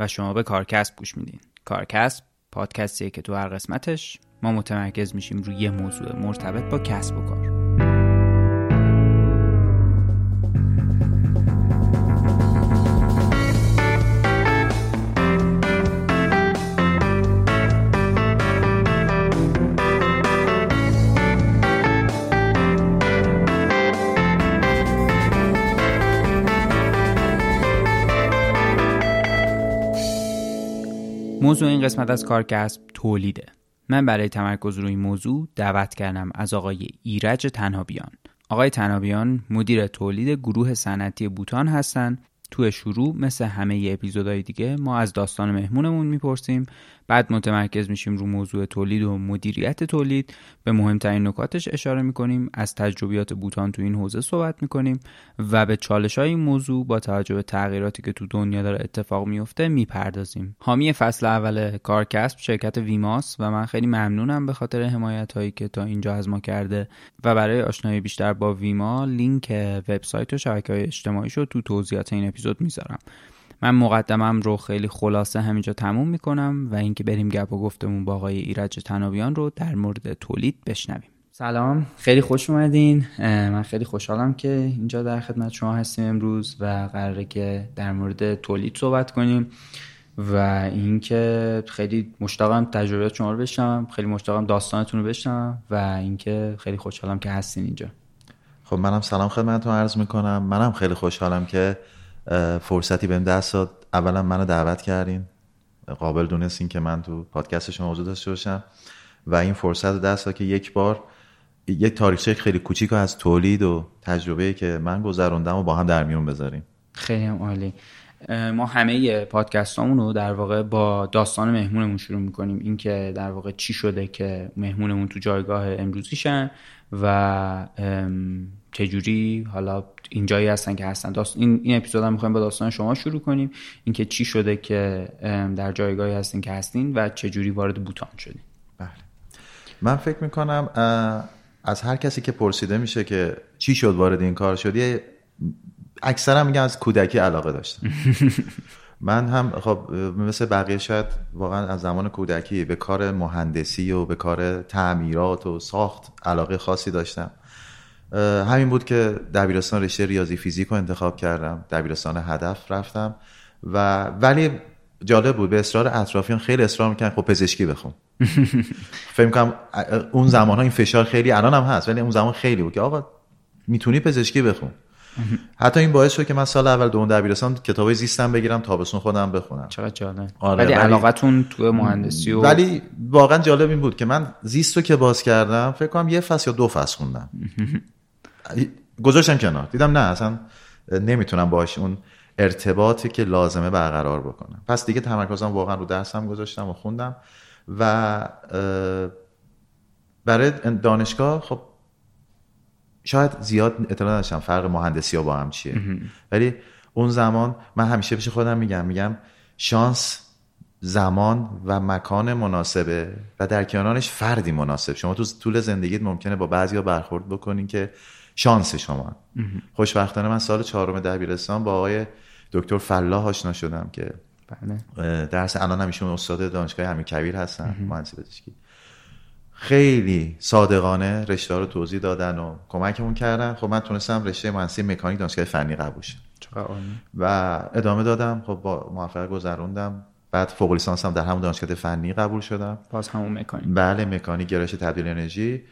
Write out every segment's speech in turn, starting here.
و شما به کارکسب گوش میدین. کارکسب پادکستیه که تو هر قسمتش ما متمرکز میشیم روی یه موضوع مرتبط با کسب و کار. موضوع این قسمت از کارکسب تولیده. من برای تمرکز روی موضوع دعوت کردم از آقای ایرج تنابیان. آقای تنابیان مدیر تولید گروه صنعتی بوتان هستند تو شروع مثل همه اپیزودهای دیگه ما از داستان مهمونمون می‌پرسیم. بعد متمرکز میشیم رو موضوع تولید و مدیریت تولید. به مهمترین نکاتش اشاره می‌کنیم. از تجربیات بوتان تو این حوزه صحبت می‌کنیم و به چالش های این موضوع با توجه به تغییراتی که تو دنیا داره اتفاق میفته می‌پردازیم. حامی فصل اول کارکسب شرکت ویماس و من خیلی ممنونم به خاطر حمایت هایی که تا اینجا از ما کرده و برای آشنایی بیشتر با ویما لینک وبسایت و شبکه های اجتماعی رو تو توضیحات این اپیزود می‌ذارم. من مقدمم رو خیلی خلاصه همینجا تموم می‌کنم و اینکه بریم گپ و گفتمون با آقای ایرج تنابیان رو در مورد تولید بشنویم. سلام. خیلی خوش اومدین. من خیلی خوشحالم که اینجا در خدمت شما هستیم امروز و قراره که در مورد تولید صحبت کنیم و اینکه خیلی مشتاقم تجربیات شما رو بشنوم خیلی مشتاقم داستانتون رو بشنوم و اینکه خیلی خوشحالم که هستین اینجا. خب منم سلام خدمتتون عرض می‌کنم. منم خیلی خوشحالم که فرصتی بهم دست داد. اولا منو دعوت کردین. قابل دونستین که من تو پادکست شما موجود داشته باشم. و این فرصت دست داد که یک بار یک تاریخچه خیلی کوچیک از تولید و تجربه که من گذروندم و با هم در میون بذاریم. خیلی هم عالی. ما همه پادکستامون رو در واقع با داستان مهمونمون شروع می‌کنیم. اینکه در واقع چی شده که مهمونمون تو جایگاه امروزیشن و چجوری؟ حالا اینجایی هستن که هستن. داست... این, این اپیزود هم می‌خوایم با داستان شما شروع کنیم. اینکه چی شده که در جایگاهی هستین که هستین و چجوری وارد بوتان شدین. بله. من فکر می‌کنم از هر کسی که پرسیده میشه که چی شد وارد این کار شدی اکثرا میگن از کودکی علاقه داشتم من هم خب مثل بقیه شاید واقعا از زمان کودکی به کار مهندسی و به کار تعمیرات و ساخت علاقه خاصی داشتم. همین بود که دبیرستان رشته ریاضی فیزیک رو انتخاب کردم. دبیرستان هدف رفتم. و ولی جالب بود به اصرار اطرافیان خیلی اصرار می‌کنن خب پزشکی بخون. فکر کنم اون زمان ها این فشار خیلی الان هم هست ولی اون زمان خیلی بود که آقا می‌تونی پزشکی بخون. حتی این باعث شد که من سال اول دوم دبیرستان کتاب زیستم بگیرم تابستون خودم بخونم. چقدر جالب. آره ولی علاقتون تو مهندسی و ولی واقعا جالب این بود که من زیست رو که باز کردم فکر کنم یه فصل یا دو فصل خوندم. گذاشتم کنار. دیدم نه اصلا نمی‌تونم باش اون ارتباطی که لازمه برقرار بکنم. پس دیگه تمرکزم واقعا رو درسم گذاشتم و خوندم و برای دانشگاه خب شاید زیاد اطلاع نداشتم فرق مهندسی ها با هم چیه. ولی اون زمان من همیشه پیش خودم میگم میگم شانس زمان و مکان مناسبه و در کنارش فردی مناسب. شما تو طول زندگیت ممکنه با بعضی ها برخورد بکنین که شانس شما. خوشبختانه من سال چهارم دبیرستان با آقای دکتر فلاح آشنا شدم که بله. درس الان هم ایشون استاد دانشگاه همین کبیر هستن مهندسی پزشکی. خیلی صادقانه رشته رو توضیح دادن و کمکمون کردن. خب من تونستم رشته مهندسی مکانیک دانشگاه فنی قبول شم. و ادامه دادم. خب با موفق گذروندم. بعد فوق لیسانس هم در همون دانشگاه فنی قبول شدم. باز همون مکانیک. بله مکانیک گرایش تبدیل انرژی.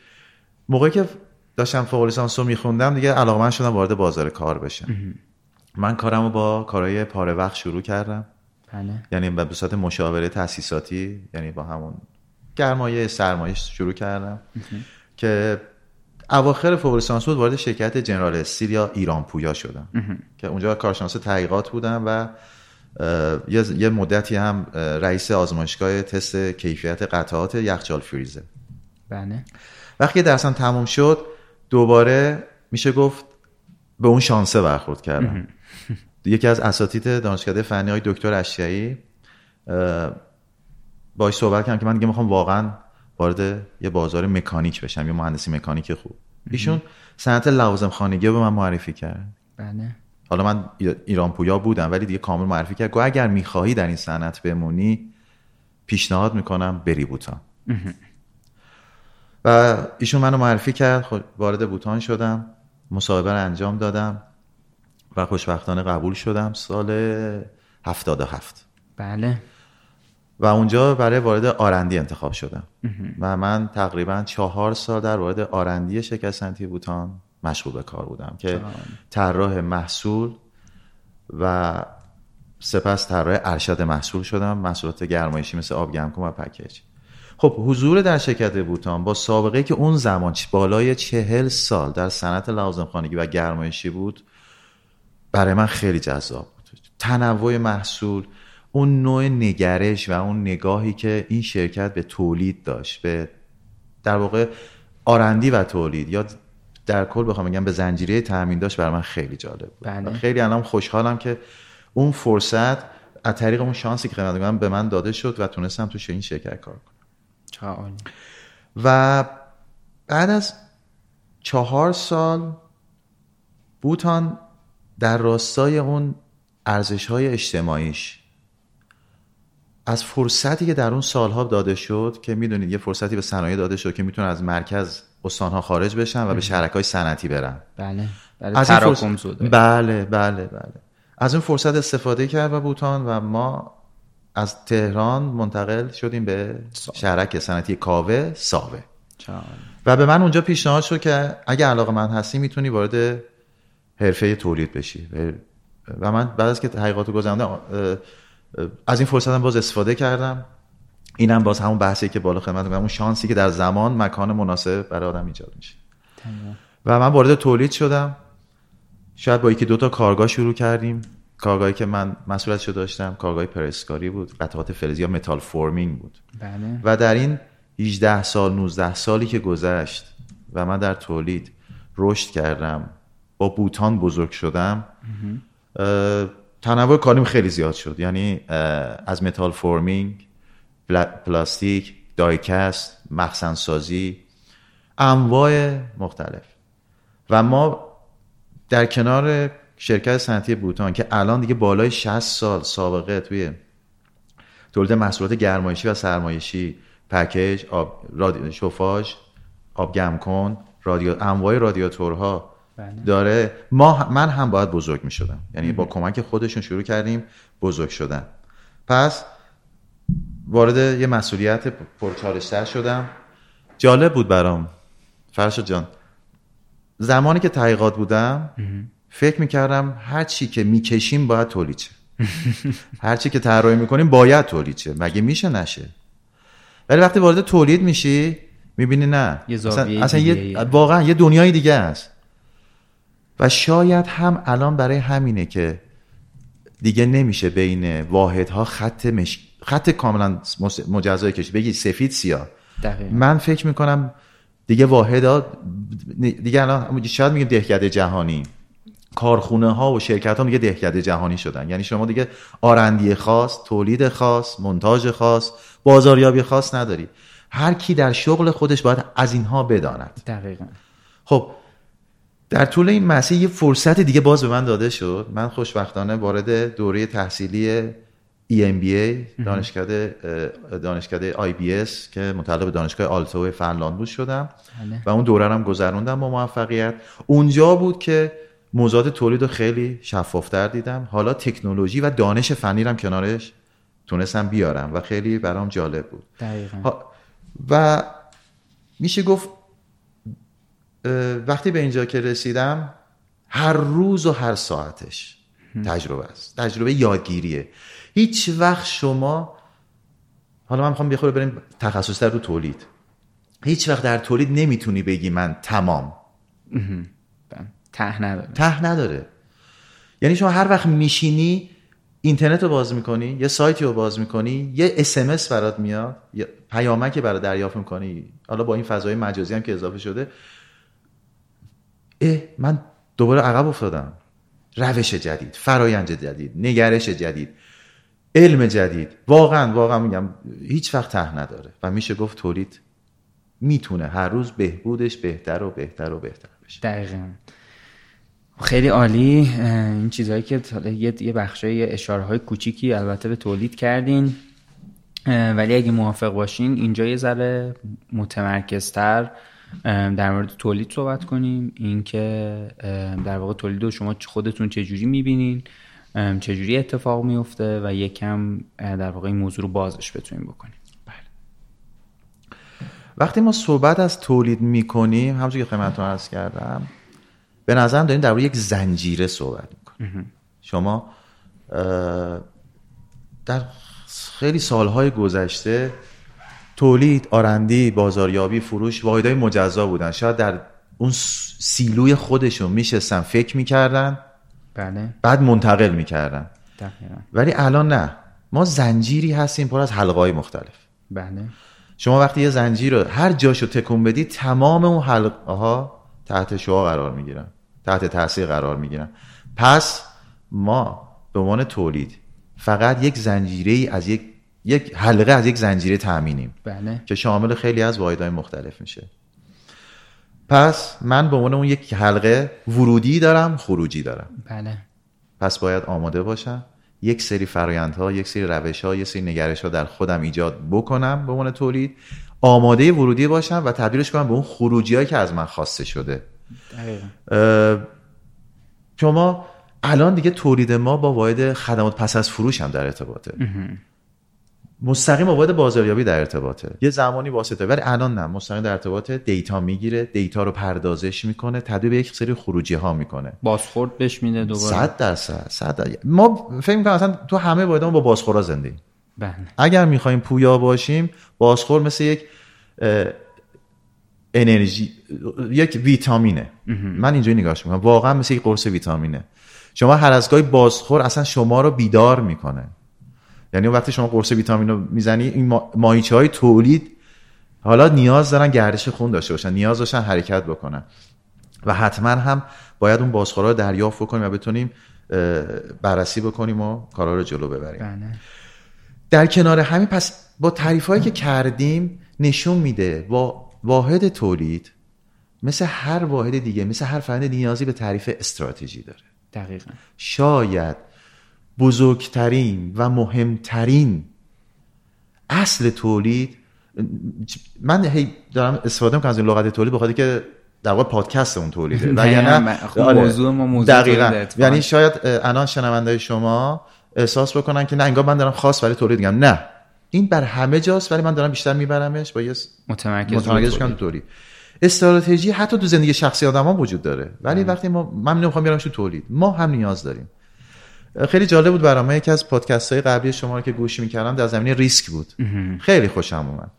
موقعی که داشتم فوق لیسانس رو میخوندم دیگه علاقمند شدم وارد بازار کار بشم. من کارم رو با کارهای پاره وقت شروع کردم. بله. یعنی به صورت مشاوره تاسیساتی یعنی با همون گرمایه سرمایه شروع کردم. که اواخر فوق لیسانس بود وارد شرکت جنرال استیل یا ایران پویا شدم. که اونجا کارشناس تحقیقات بودم و یه مدتی هم رئیس آزمایشگاه تست کیفیت قطعات یخچال فریزر. بله. وقتی درسم تموم شد دوباره میشه گفت به اون شانسه برخورد کردم. یکی از اساتید دانشکده فنی های دکتر اشیایی باهاش صحبت کردم که من دیگه می‌خوام واقعا وارد یه بازار مکانیک بشم یه مهندسی مکانیک خوب. ایشون صنعت لوازم خانگی به من معرفی کرد. بله. حالا من ایران پویا بودم ولی دیگه کامل معرفی کرد. گفت اگر می‌خواهی در این صنعت بمونی پیشنهاد می‌کنم بری بوتان. و ایشون منو معرفی کرد. خب وارد بوتان شدم مصاحبه رو انجام دادم و خوشبختانه قبول شدم سال 77 بله. و اونجا برای وارد آرندی انتخاب شدم. و من تقریبا چهار سال در وارد آرندی شرکت صنعتی بوتان مشغول به کار بودم که طراح محصول و سپس طراح ارشد محصول شدم. محصولات گرمایشی مثل آب گرمکن و پکیج. خب حضور در شرکت بوتان با سابقه که اون زمان بالای چهل سال در صنعت لوازم خانگی و گرمایشی بود برای من خیلی جذاب بود. تنوع محصول اون نوع نگرش و اون نگاهی که این شرکت به تولید داشت به در واقع آرندی و تولید یا در کل بخوام بگم به زنجیره تامین داشت برای من خیلی جالب بود. بله. خیلی الان خوشحالم که اون فرصت از طریق اون شانسی که خدمتگاران به من داده شد و تونستم تو این شرکت کار کنم. و بعد از چهار سال بوتان در راستای اون ارزش های اجتماعیش از فرصتی که در اون سالها داده شد که می‌دونید یه فرصتی به صنایع داده شد که می‌تونن از مرکز استانها خارج بشن و به شرکای های صنعتی برن. بله. برای از این فرص- بله بله بله. از اون فرصت استفاده کرد و بوتان و ما از تهران منتقل شدیم به شهرک صنعتی کاوه ساوه. و به من اونجا پیشنهاد شد که اگه علاقه من هستی می‌تونی وارد حرفه تولید بشی. و- من بعد از که اه، اه، از این فرصت هم باز استفاده کردم. اینم باز همون بحثی که بالا خدمت اون شانسی که در زمان مکان مناسب برای آدم ایجاد میشه. و من وارد تولید شدم. شاید با یکی دو تا کارگاه شروع کردیم. کارگاهی که من مسئولیتشو داشتم کارگاه پرسکاری بود قطعات فلزی یا metal forming بود. بله. و در این 18 سال 19 سالی که گذشت و من در تولید رشد کردم با بوتان بزرگ شدم تنوع کاریم خیلی زیاد شد. یعنی از metal forming پلا- پلاستیک die cast مخزن سازی انواع مختلف. و ما در کنار شرکت صنعتی بوتان که الان دیگه بالای 60 سال سابقه توی تولید محصولات گرمایشی و سرمایشی پکیج آب رادی... شوفاژ آب گرم کن رادیو انواع رادیاتورها بله. داره. ما من هم باید بزرگ می شدم یعنی با کمک خودشون شروع کردیم بزرگ شدن. پس وارد یه مسئولیت پرچالشتر شدم. جالب بود برام. فرشاد جان زمانی که تحقیقات بودم فکر می‌کردم هر چی که می‌کشیم باید تولید شه. هر چی که طراحی می‌کنیم باید تولید شه. مگه میشه؟ نشه. ولی وقتی وارد تولید میشی می‌بینی نه. یه اصلا, یه. واقعا یه دنیای دیگه است. و شاید هم الان برای همینه که دیگه نمیشه بین واحدها خط مش... خط کاملا مجزای کشی. بگی سفید سیاه. دقیقا. من فکر می‌کنم دیگه واحدا دیگه الان شاید میگیم دهکده جهانی. کارخونه ها و شرکت ها میگه دهکده جهانی شدن. یعنی شما دیگه آرندی خاص تولید خاص منتاج خاص بازاریابی خاص نداری. هر کی در شغل خودش باید از اینها بداند. دقیقا. خب در طول این مسیر یه فرصت دیگه باز به من داده شد. من خوشبختانه وارد دوره تحصیلی EMBA دانشکده دانشکده IBS که متعلق به دانشگاه آلتو فنلاند بود شدم. بله. و اون دوره هم گذروندم با موفقیت. اونجا بود که موضوعات تولید رو خیلی شفافتر دیدم. حالا تکنولوژی و دانش فنی هم کنارش تونستم بیارم و خیلی برام جالب بود. دقیقا. و میشه گفت وقتی به اینجا که رسیدم هر روز و هر ساعتش تجربه است. تجربه یادگیریه. هیچ وقت شما حالا من می‌خوام بخوره بریم تخصص رو تولید. هیچ وقت در تولید نمی‌تونی بگی من تمام. ته نداره. ته نداره. یعنی شما هر وقت میشینی اینترنت رو باز می‌کنی یه سایتی رو باز می‌کنی یه اسمس برات میاد یه پیامکی برات دریافت می‌کنی. حالا با این فضای مجازی هم که اضافه شده. اه من دوباره عقب افتادم. روش جدید فرایند جدید نگرش جدید علم جدید. واقعا واقعا میگم هیچ وقت ته نداره. و میشه گفت تولید می‌تونه هر روز بهبودش بهتر و بهتر و بهتر بشه. دقیقا. خیلی عالی. این چیزهایی که یه بخشای اشاره های کوچیکی البته به تولید کردین. ولی اگه موافق باشین اینجا یه ذره متمرکزتر در مورد تولید صحبت کنیم. اینکه در واقع تولید رو شما خودتون چجوری می‌بینین چجوری اتفاق میفته و یکم در واقع این موضوع رو بازش بتونیم بکنیم. وقتی ما صحبت از تولید می‌کنیم همونجور که خدمتتون عرض کردم به نظرم داریم در روی یک زنجیره صحبت می‌کنیم شما در خیلی سالهای گذشته تولید آرندی بازاریابی فروش واحدهای مجزا بودن. شاید در اون سیلوی خودشون میشستن فکر می‌کردن. بله. بعد منتقل می‌کردن. دقیقا. ولی الان نه. ما زنجیری هستیم پر از حلقه های مختلف. بله. شما وقتی یه زنجیر رو هر جاشو تکون بدی تمام اون حلقه ها تحت شعا قرار می‌گیرن. تحت تاثیر قرار می‌گیرن. پس ما به عنوان تولید فقط یک زنجیره ای از یک یک حلقه از یک زنجیره تامینیم بله. که شامل خیلی از واحدهای مختلف میشه. پس من به عنوان اون یک حلقه ورودی دارم خروجی دارم. بله. پس باید آماده باشم. یک سری فرایندها یک سری روش ها یک سری نگرش ها در خودم ایجاد بکنم به عنوان تولید. آماده ورودی باشم و تبدیلش کنم به اون خروجی هایی که از من خواسته شده. شما الان دیگه تولید ما با واحد خدمات پس از فروش هم در ارتباطه. مستقیم با واحد بازاریابی در ارتباطه. یه زمانی واسطه ولی الان نه. مستقیم در ارتباطه دیتا می‌گیره دیتا رو پردازش می‌کنه تبدیل به یک سری خروجی ها می‌کنه. بازخورد بهش میده دوباره. صد درصد صد درصد. ما فکر می‌کنم اصلا تو همه واحدها با بازخورا زندگی بله. اگر می‌خوایم پویا باشیم بازخور مثل یک انرژی یک ویتامینه. من اینجوری نگاهش می‌کنم. واقعا مثل یک قرص ویتامینه. شما هر از گاهی بازخور اصلا شما رو بیدار می‌کنه. یعنی وقتی شما قرص ویتامین رو می‌زنی این ما- ماهیچه های تولید حالا نیاز دارن گردش خون داشته باشن نیاز داشتن حرکت بکنن. و حتما هم باید اون بازخورا رو دریافت بکنیم و بتونیم بررسی بکنیم و کارا رو جلو ببریم. بله. در کنار همین پس با تعریف هایی که کردیم نشون میده با واحد تولید مثل هر واحد دیگه مثل هر فرند نیازی به تعریف استراتژی داره. دقیقا. شاید بزرگترین و مهمترین اصل تولید من هی دارم استفاده می‌کنم از این لغت تولید بخاطر که در واقع پادکست اون تولیده. وگرنه- من- خب آره. موضوع ما موضوع دقیقاً. یعنی شاید الان شنونده شما احساس بکنن که نه انگار من دارم خاص برای تولید میگم. نه. این بر همه جاست ولی من دارم بیشتر میبرمش با یه متمرکز متمرکز کنم تولید استراتژی حتی تو زندگی شخصی آدم ها وجود داره. ولی وقتی ما من نمی‌خوام بیارمش تو تولید. ما هم نیاز داریم. خیلی جالب بود برام یکی از پادکست های قبلی شما رو که گوش می‌کردم در زمینه ریسک بود. خیلی خوشم اومد.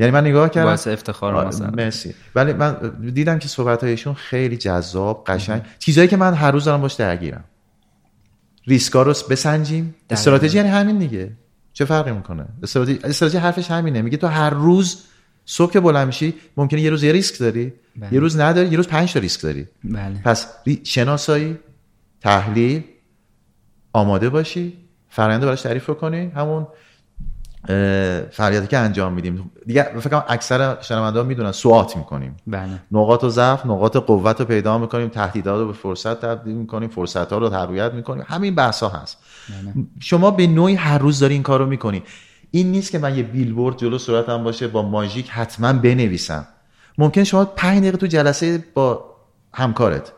یعنی من نگاه کردم باعث افتخار آه، مثلا. مرسی. ولی من دیدم که صحبت هایشون خیلی جذاب قشنگ. چیزایی که من هر روز دارم باش درگیرم. ریسکا رو بسنجیم. استراتژی یعنی همین دیگه. چه فرقی می‌کنه؟ استراتژی استراتژی حرفش همینه. میگه تو هر روز صبح که بلند میشی ممکنه یه روز یه ریسک داری بله. یه روز نداری یه روز پنج تا ریسک داری. بله. پس شناسایی تحلیل آماده باشی فرآیند رو براش تعریف کنی همون فریادی که انجام میدیم. دیگه فکر کنم اکثر شنونده ها می‌دونن سوات می‌کنیم. بله. نقاط و ضعف نقاط قوت رو پیدا می‌کنیم تهدیدات رو به فرصت تبدیل می‌کنیم فرصت ها رو تقویت می‌کنیم. همین بحث ها هست شما به نوعی هر روز داری این کار رو می‌کنی. این نیست که من یه بیلبورد جلو صورتم باشه با ماژیک حتما بنویسم. ممکن شما پنج دقیقه تو جلسه با همکارت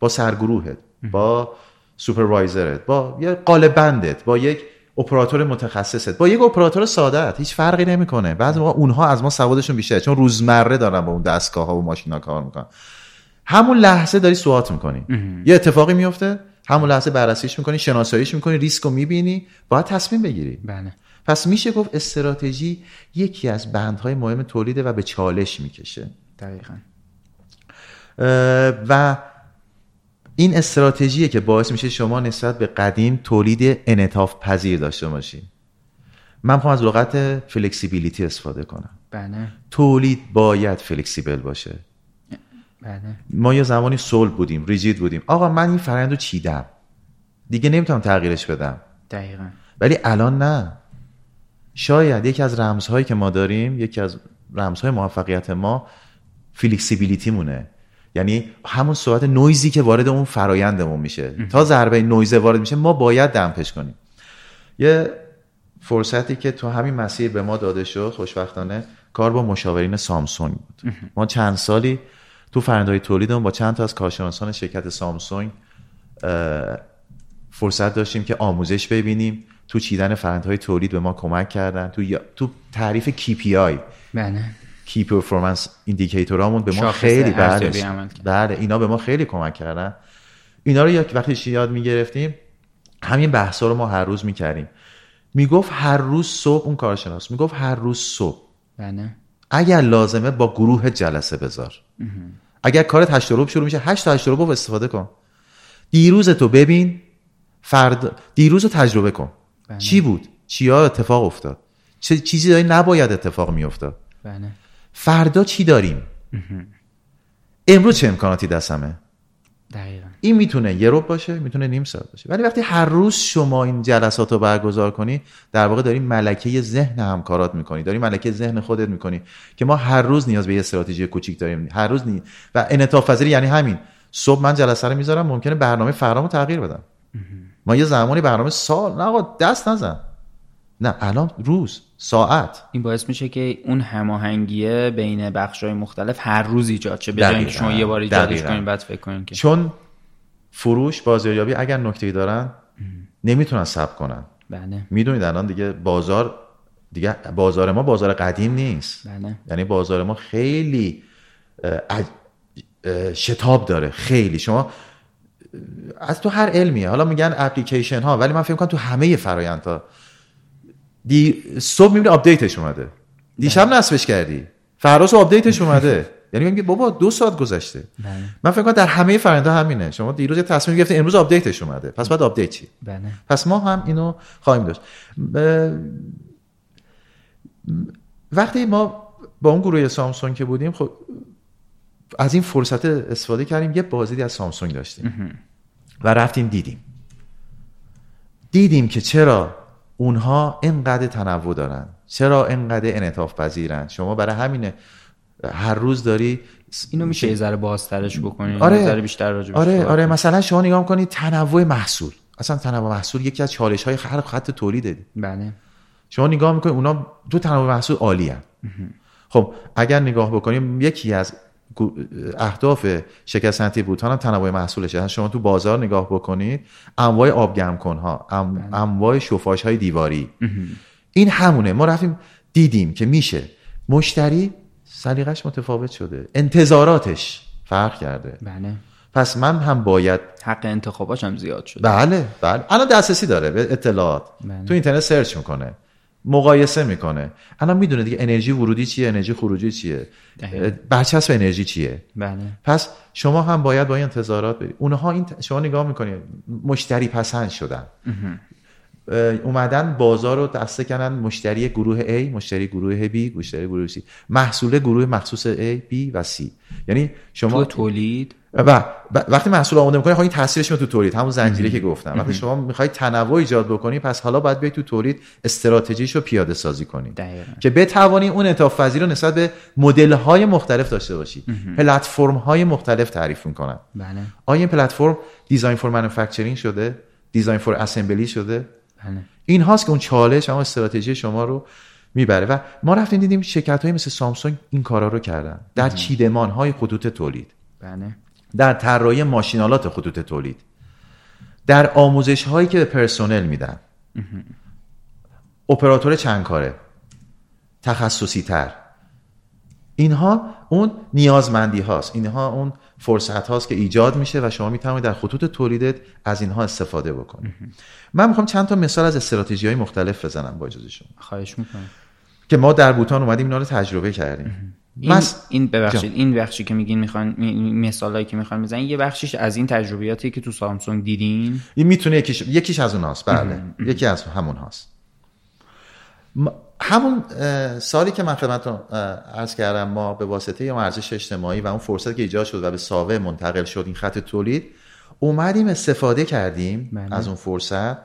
با سرگروهت با سوپروایزرت با یه قالبندت با یک اپراتور متخصصت. با یک اپراتور ساده هیچ فرقی نمی‌کنه. بعضی موقع اونها از ما سوادشون بیشتره چون روزمره دارن با اون دستگاه ها و ماشینا کار می‌کنن. همون لحظه داری سوات می‌کنی. یه اتفاقی میفته همون لحظه بررسیش می‌کنی شناساییش می‌کنی ریسک رو می‌بینی باید تصمیم بگیری. بله. پس میشه گفت استراتژی یکی از بندهای مهم تولیده و به چالش می‌کشه. دقیقا. و این استراتژیه که باعث میشه شما نسبت به قدیم تولید انعطاف پذیر داشته باشید من می‌خوام از لغت فلکسیبیلیتی استفاده کنم. بله. تولید باید فلکسیبل باشه. بله. ما یه زمانی صلب بودیم ریجید بودیم. آقا من این فرآیند رو چیدم؟ دیگه نمی‌تونم تغییرش بدم. دقیقا. ولی الان نه. شاید یکی از رمزهایی که ما داریم یکی از رمزهای موفقیت ما فلکسیبیلیتی مونه یعنی همون سرعت نویزی که وارد اون فرایندمون میشه. تا ضربه نویزه وارد میشه ما باید دمپش کنیم. یه فرصتی که تو همین مسیر به ما داده شد خوشبختانه کار با مشاورین سامسونگ بود. ما چند سالی تو فرایندهای تولیدمون با چند تا از کارشناسان شرکت سامسونگ فرصت داشتیم که آموزش ببینیم. تو چیدن فرایندهای تولید به ما کمک کردن. تو, تو تعریف KPI بله. key performance indicator امون به ما خیلی بله. بله اینا به ما خیلی کمک کردن. اینا رو یک وقتی یاد می‌گرفتیم؟ همین بحثا رو ما هر روز می‌کردیم. می‌گفت هر روز صبح اون کارشناس می‌گفت هر روز صبح. بله. اگر لازمه با گروه جلسه بذار. اگر کارت هشت روب شروع میشه هشت تا هشت روب استفاده کن. دیروز تو ببین فرد دیروز رو تجربه کن. بله. چی بود؟ چیا اتفاق افتاد؟ چه چیزی داری نباید اتفاق میافتاد؟ بله. فردا چی داریم؟ امروز چه امکاناتی دستمه؟ دقیقا. این می‌تونه یه روب باشه می‌تونه نیم ساعت باشه. ولی وقتی هر روز شما این جلسات رو برگزار کنی در واقع داری ملکه ذهن همکارات می‌کنی داری ملکه ذهن خودت می‌کنی که ما هر روز نیاز به یه استراتژی کوچیک داریم. هر روز نی... و انعطاف پذیری یعنی همین. صبح من جلسه رو می‌ذارم ممکنه برنامه فرامو تغییر بدم. ما یه زمانی برنامه سال نه آقا دست نزن. نه الان روز ساعت. این باعث میشه که اون هماهنگیه بین بخش‌های مختلف هر روز ایجاد شه. به دقیقاً. شما یه بار ایجادش. کنین بعد فکر کنین که. چون فروش بازاریابی اگر نکته دارن نمی‌تونن ثبت کنن. بله. می‌دونید الان دیگه بازار دیگه بازار ما بازار قدیم نیست. بله. یعنی بازار ما خیلی شتاب داره. خیلی. شما از تو هر علمیه. حالا میگن اپلیکیشن ها ولی من فکر کنم تو همه فرایندها دی صبح می‌بینی update ش اومده. دیشب نصبش کردی. فرداش update ش اومده. یعنی میگه بابا دو ساعت گذشته. من فکر کنم در همه فرآیندها همینه. شما دیروز یه تصمیم گرفتین امروز update ش اومده. پس بعد update چی؟ بله. پس ما هم اینو خواهیم داشت. ب- وقتی ما با اون گروه سامسونگ که بودیم خب از این فرصت استفاده کردیم. یه بازدیدی از سامسونگ داشتیم و رفتیم دیدیم. دیدیم که چرا اونها اینقدر تنوع دارن. چرا اینقدر انعطاف پذیرن؟ شما برای همینه. هر روز داری اینو میشه یه ذره بازترش بکنین آره. ذره بیشتر راجع آره آره. مثلا شما نگاه کنید تنوع محصول. اصلا تنوع محصول یکی از چالش های هر خط تولیده. بله. شما نگاه می‌کنید اونا تو تنوع محصول عالی. خب اگر نگاه بکنیم یکی از اهداف شرکت صنعتی بوتان هم تنوع محصولشه شما تو بازار نگاه بکنید انواع آبگرم کنها ام، انواع شوفاژ های دیواری این همونه. ما رفتیم دیدیم که میشه. مشتری سلیقش متفاوت شده. انتظاراتش فرق کرده. بله. پس من هم باید حق انتخاباش هم زیاد شده. بله بله. الان دسترسی داره به اطلاعات. بله. تو اینترنت سرچ می‌کنه. مقایسه می‌کنه. الان می‌دونه دیگه انرژی ورودی چیه انرژی خروجی چیه؟ برچسب انرژی چیه؟ بله. پس شما هم باید با این انتظارات برید. اونها این ت- شما نگاه می‌کنید مشتری پسند شدن. اومدن بازار رو دسته کردن مشتری گروه A مشتری گروه B مشتری گروه C. محصول گروه مخصوص A B و C. یعنی شما تو تولید و وقتی محصول آماده می‌کنی خواهی تاثیرش میاد تو تولید. همون زنجیره که گفتم. وقتی شما می‌خوای تنوع ایجاد بکنی پس حالا باید بیای تو تولید استراتژیش رو پیاده سازی کنی. دقیقاً. که بتوانی اون انعطاف رو نسبت به مدل های مختلف داشته باشی. پلتفرم های مختلف تعریف می‌کنن. بله. آیا این پلتفرم دیزاین فور مانیفکتچرینگ شده؟ دیزاین فور اسمبلی شده؟ بله. این هاست که اون چالش اما استراتژی شما رو می‌بره. و ما رفتیم دیدیم شرکت های مثل سامسونگ این کارا رو کردن. در چیدمان های خطوط تولید. بله. در طراحی ماشینالات خطوط تولید. در آموزش هایی که به پرسنل میدن. اپراتور چند کاره. تخصصی تر اینها اون نیازمندی هاست اینها اون فرصت هاست که ایجاد میشه و شما می‌تونید در خطوط تولیدت از اینها استفاده بکنید. من می‌خوام چند تا مثال از استراتژی های مختلف بزنم با اجازه شما. خواهش می‌کنم. که ما در بوتان اومدیم اینا رو تجربه کردیم. این, مس- این ببخشید. این بخشی که میگین می‌خوان مثالایی که می‌خوان بزنین یه بخشیش از این تجربیاتی که تو سامسونگ دیدین؟ این می‌تونه یکیش یکیش از اوناست بله. یکی از همون هاست. م- همون سالی که من خدمتتون عرض کردم ما به واسطه اون ارزش اجتماعی و اون فرصت که ایجاد شد و به ساوه منتقل شد این خط تولید اومدیم استفاده کردیم بله. از اون فرصت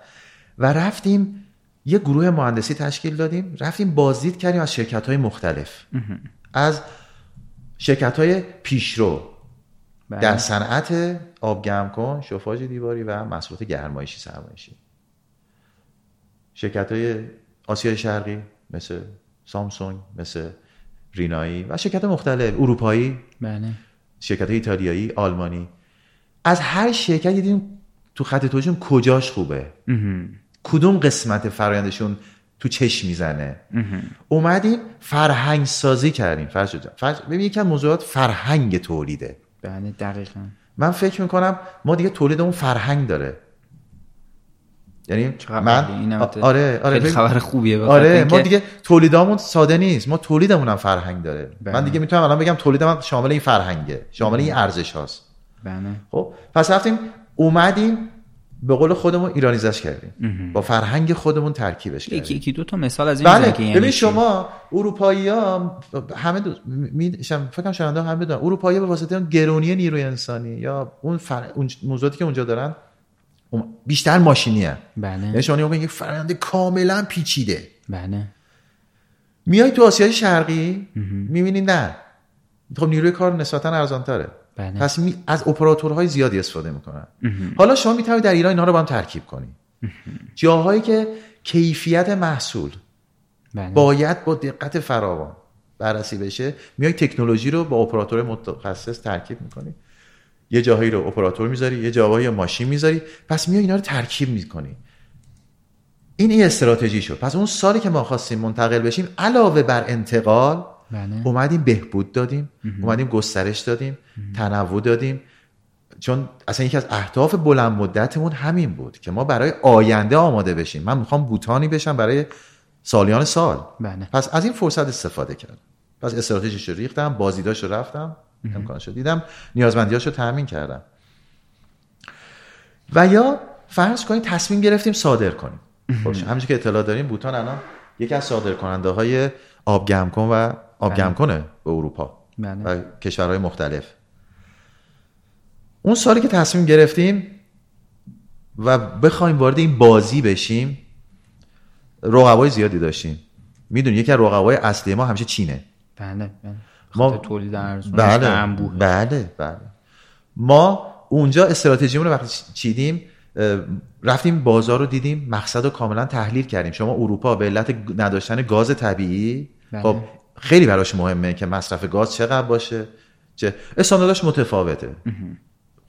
و رفتیم یه گروه مهندسی تشکیل دادیم رفتیم بازدید کردیم از شرکت های مختلف از شرکت های پیشرو بله. در صنعت آب گرم کن شفاژ دیواری و محصولات گرمایشی سرمایشی شرکت های آسیای شرقی مثل سامسونگ مثل رینایی و شرکت مختلف اروپایی بله. شرکت های ایتالیایی آلمانی. از هر شرکت دیدیم تو خط توجیهشون کجاش خوبه؟ کدوم قسمت فرایندشون تو چشم می‌زنه. اومدیم فرهنگ سازی کردیم. جان فرش... ببین از موضوعات فرهنگ تولیده. بله دقیقا. من فکر می‌کنم ما دیگه تولیدمون فرهنگ داره. یعنی من آ- آره آره خیلی خبر خوبیه آره ما دیگه تولیدامون ساده نیست. ما تولیدمون هم فرهنگ داره. بله. من دیگه می‌تونم الان بگم تولید من شامل این فرهنگه. شامل این ارزش هاست بله. خب پس رفتیم اومدیم به قول خودمون ایرانیزش کردیم. با فرهنگ خودمون ترکیبش کردیم. یکی دو تا مثال از این بله. که یعنی ببین. شما اروپایی ها همه دو... می... شم... فکر کنم شنونده هم بدونن اروپایی به واسطه اون گرونی نیروی انسانی یا اون فر... اون موضوعاتی که اونجا دارن بیشتر ماشینی هن. بله. یعنی شما نگاه یک کاملا پیچیده. بله. میای تو آسیای شرقی می‌بینی نه. خب نیروی کار نسبتا ارزانتره. بله. پس می... از اپراتورهای زیادی استفاده می‌کنن. حالا شما می‌تونید در ایران اینا رو با هم ترکیب کنی. جاهایی که کیفیت محصول بله. باید با دقت فراوان بررسی بشه میای تکنولوژی رو با اپراتور متخصص ترکیب می‌کنی. یه جاهایی رو اپراتور می‌ذاری یه جاهایی ماشین می‌ذاری پس میای اینا رو ترکیب می‌کنی. این این استراتژی شد. پس اون سالی که ما خواستیم منتقل بشیم علاوه بر انتقال بله. اومدیم بهبود دادیم اومدیم گسترش دادیم تنوع دادیم. چون اصلا یکی از اهداف بلند مدتمون همین بود که ما برای آینده آماده بشیم. من می‌خوام بوتانی بشم برای سالیان سال. بله. پس از این فرصت استفاده کردم. پس استراتژیش رو ریختم بازیداش رو رفتم امکانش رو دیدم نیازمندیاش رو تامین کردم. و یا فرض کنید تصمیم گرفتیم صادر کنیم. خب همونجور که اطلاع داریم بوتان الان یکی از صادر کننده های آب گرم کن و آب بله. کنه به اروپا بله. و کشورهای مختلف. اون سالی که تصمیم گرفتیم و بخوایم وارد این بازی بشیم رقبای زیادی داشتیم. می‌دونی یکی از رقبای اصلی ما همیشه چینه. بله بله. ما- تولید بله بله بله. ما اونجا استراتژیمون رو وقتی چیدیم رفتیم بازار رو دیدیم مقصد رو کاملا تحلیل کردیم. شما اروپا به علت نداشتن گاز طبیعی بله. خب خیلی براش مهمه که مصرف گاز چقدر باشه. چه استاندارداش متفاوته.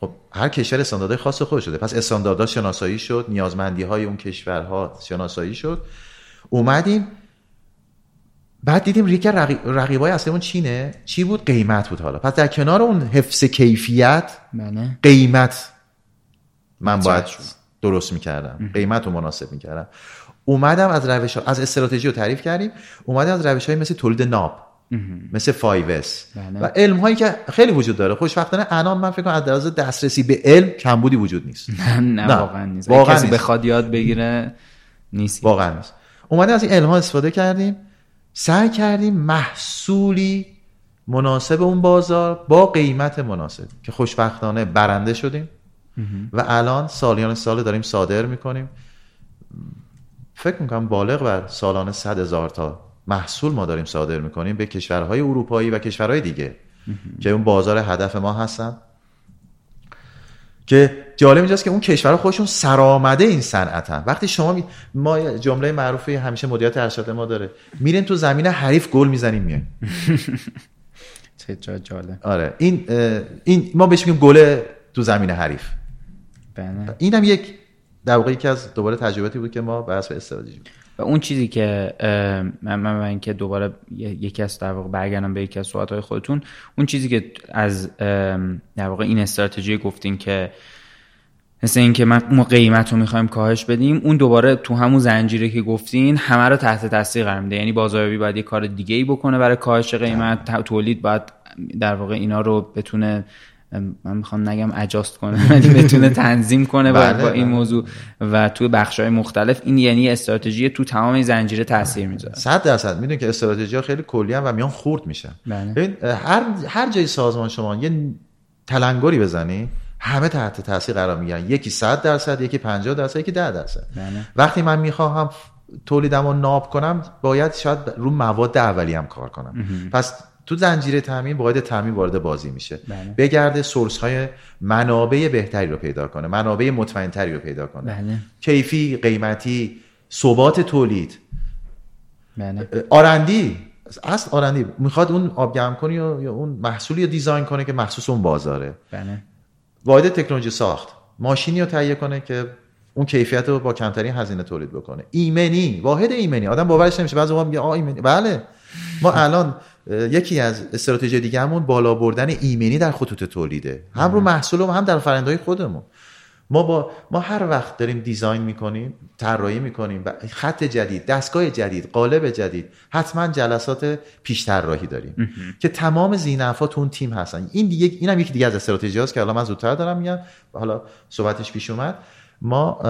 خب هر کشور استانداردهای خاص خودش شده. پس استانداردها شناسایی شد نیازمندی های اون کشورها شناسایی شد. اومدیم بعد دیدیم ریک رقی... رقیبای اصلیمون چینه. چی بود؟ قیمت بود حالا. پس در کنار اون حفظ کیفیت بله. قیمت من باید. درست می‌کردم. قیمت رو مناسب می‌کردم. اومدم از روش ها... از استراتژی رو تعریف کردیم اومدم از روش های مثل تولید ناب مثل 5S بله. و علم هایی که خیلی وجود داره. خوشبختانه الان من فکر کنم از لحاظ دسترسی به علم کمبودی وجود نیست. نه, نه نه، واقعا نیست. واقعا کسی. بخواد یاد بگیره نیست. واقعا نیست. اومدیم از این علم ها استفاده کردیم. سعی کردیم محصولی مناسب اون بازار با قیمت مناسب که خوشبختانه برنده شدیم. و الان سالیان سال داریم صادر می‌کنیم. فکر می‌کنم بالغ بر سالانه صد هزار تا محصول ما داریم صادر می‌کنیم به کشورهای اروپایی و کشورهای دیگه که اون بازار هدف ما هستن. که جالب اینجاست که اون کشورها خودشون سرآمده این صنعتن. وقتی شما می... ما جمله معروفی همیشه مدیریت ارشد ما داره. میرین تو زمین حریف گل می‌زنیم میایم. چه جا جالب. آره. این این ما بهش میگیم گل تو زمین حریف. بله. اینم یک در واقع یکی از دوباره تجرباتی بود که ما بر اساس استراتژی و اون چیزی که من من اینکه دوباره یکی از در واقع برگردم به یکی از صحبت‌های خودتون اون چیزی که از در واقع این استراتژی گفتین که مثل اینکه ما قیمت رو می‌خوایم کاهش بدیم اون دوباره تو همون زنجیره که گفتین همه رو تحت تاثیر قرار میده. یعنی بازاریابی باید یه کار دیگه ای بکنه برای کاهش قیمت تولید باید در واقع اینا رو بتونه من می‌خوام نگم اجاست کنه ولی بتونه تنظیم کنه بله، با این بله. موضوع. و تو بخش های مختلف این یعنی استراتژی تو تمام این زنجیره تاثیر می‌ذاره. صد درصد. می‌دونی که استراتژی ها خیلی کلی هم و میان خورد میشن. بله. ببین هر هر جای سازمان شما یه تلنگری بزنی همه تحت تاثیر قرار می‌گیرن. یکی 100 درصد یکی 50 درصد یکی 10 درصد. بله. وقتی من می‌خواهم تولیدم رو ناب کنم باید شاید رو مواد اولی هم کار کنم. پس تو زنجیره تامین باید تامین وارد بازی میشه. بله. بگرده سورس های منابع بهتری رو پیدا کنه منابع مطمئن تری رو پیدا کنه. بله. کیفی قیمتی ثبات تولید. بله. آرندی. اصل آرندی. می‌خواد اون آب گرم کنی یا اون محصولی رو دیزاین کنه که مخصوص اون بازاره. بله. واحد تکنولوژی ساخت. ماشینی رو تهیه کنه که اون کیفیت رو با کمترین هزینه تولید بکنه. ایمنی. واحد ایمنی. آدم باورش نمیشه. بعضی موقع میگه آ ایمنی. بله. ما الان یکی از استراتژی دیگه‌مون بالا بردن ایمنی در خطوط تولیده. هم رو محصول و هم در فرآیندهای خودمون. ما با ما هر وقت داریم دیزاین می‌کنیم طراحی می‌کنیم و خط جدید دستگاه جدید قالب جدید حتما جلسات پیش طراحی داریم. که تمام زینفا تو اون تیم هستن. این دیگه اینم یکی دیگه از استراتژی هاست که حالا من زودتر دارم میگم. حالا صحبتش پیش اومد. ما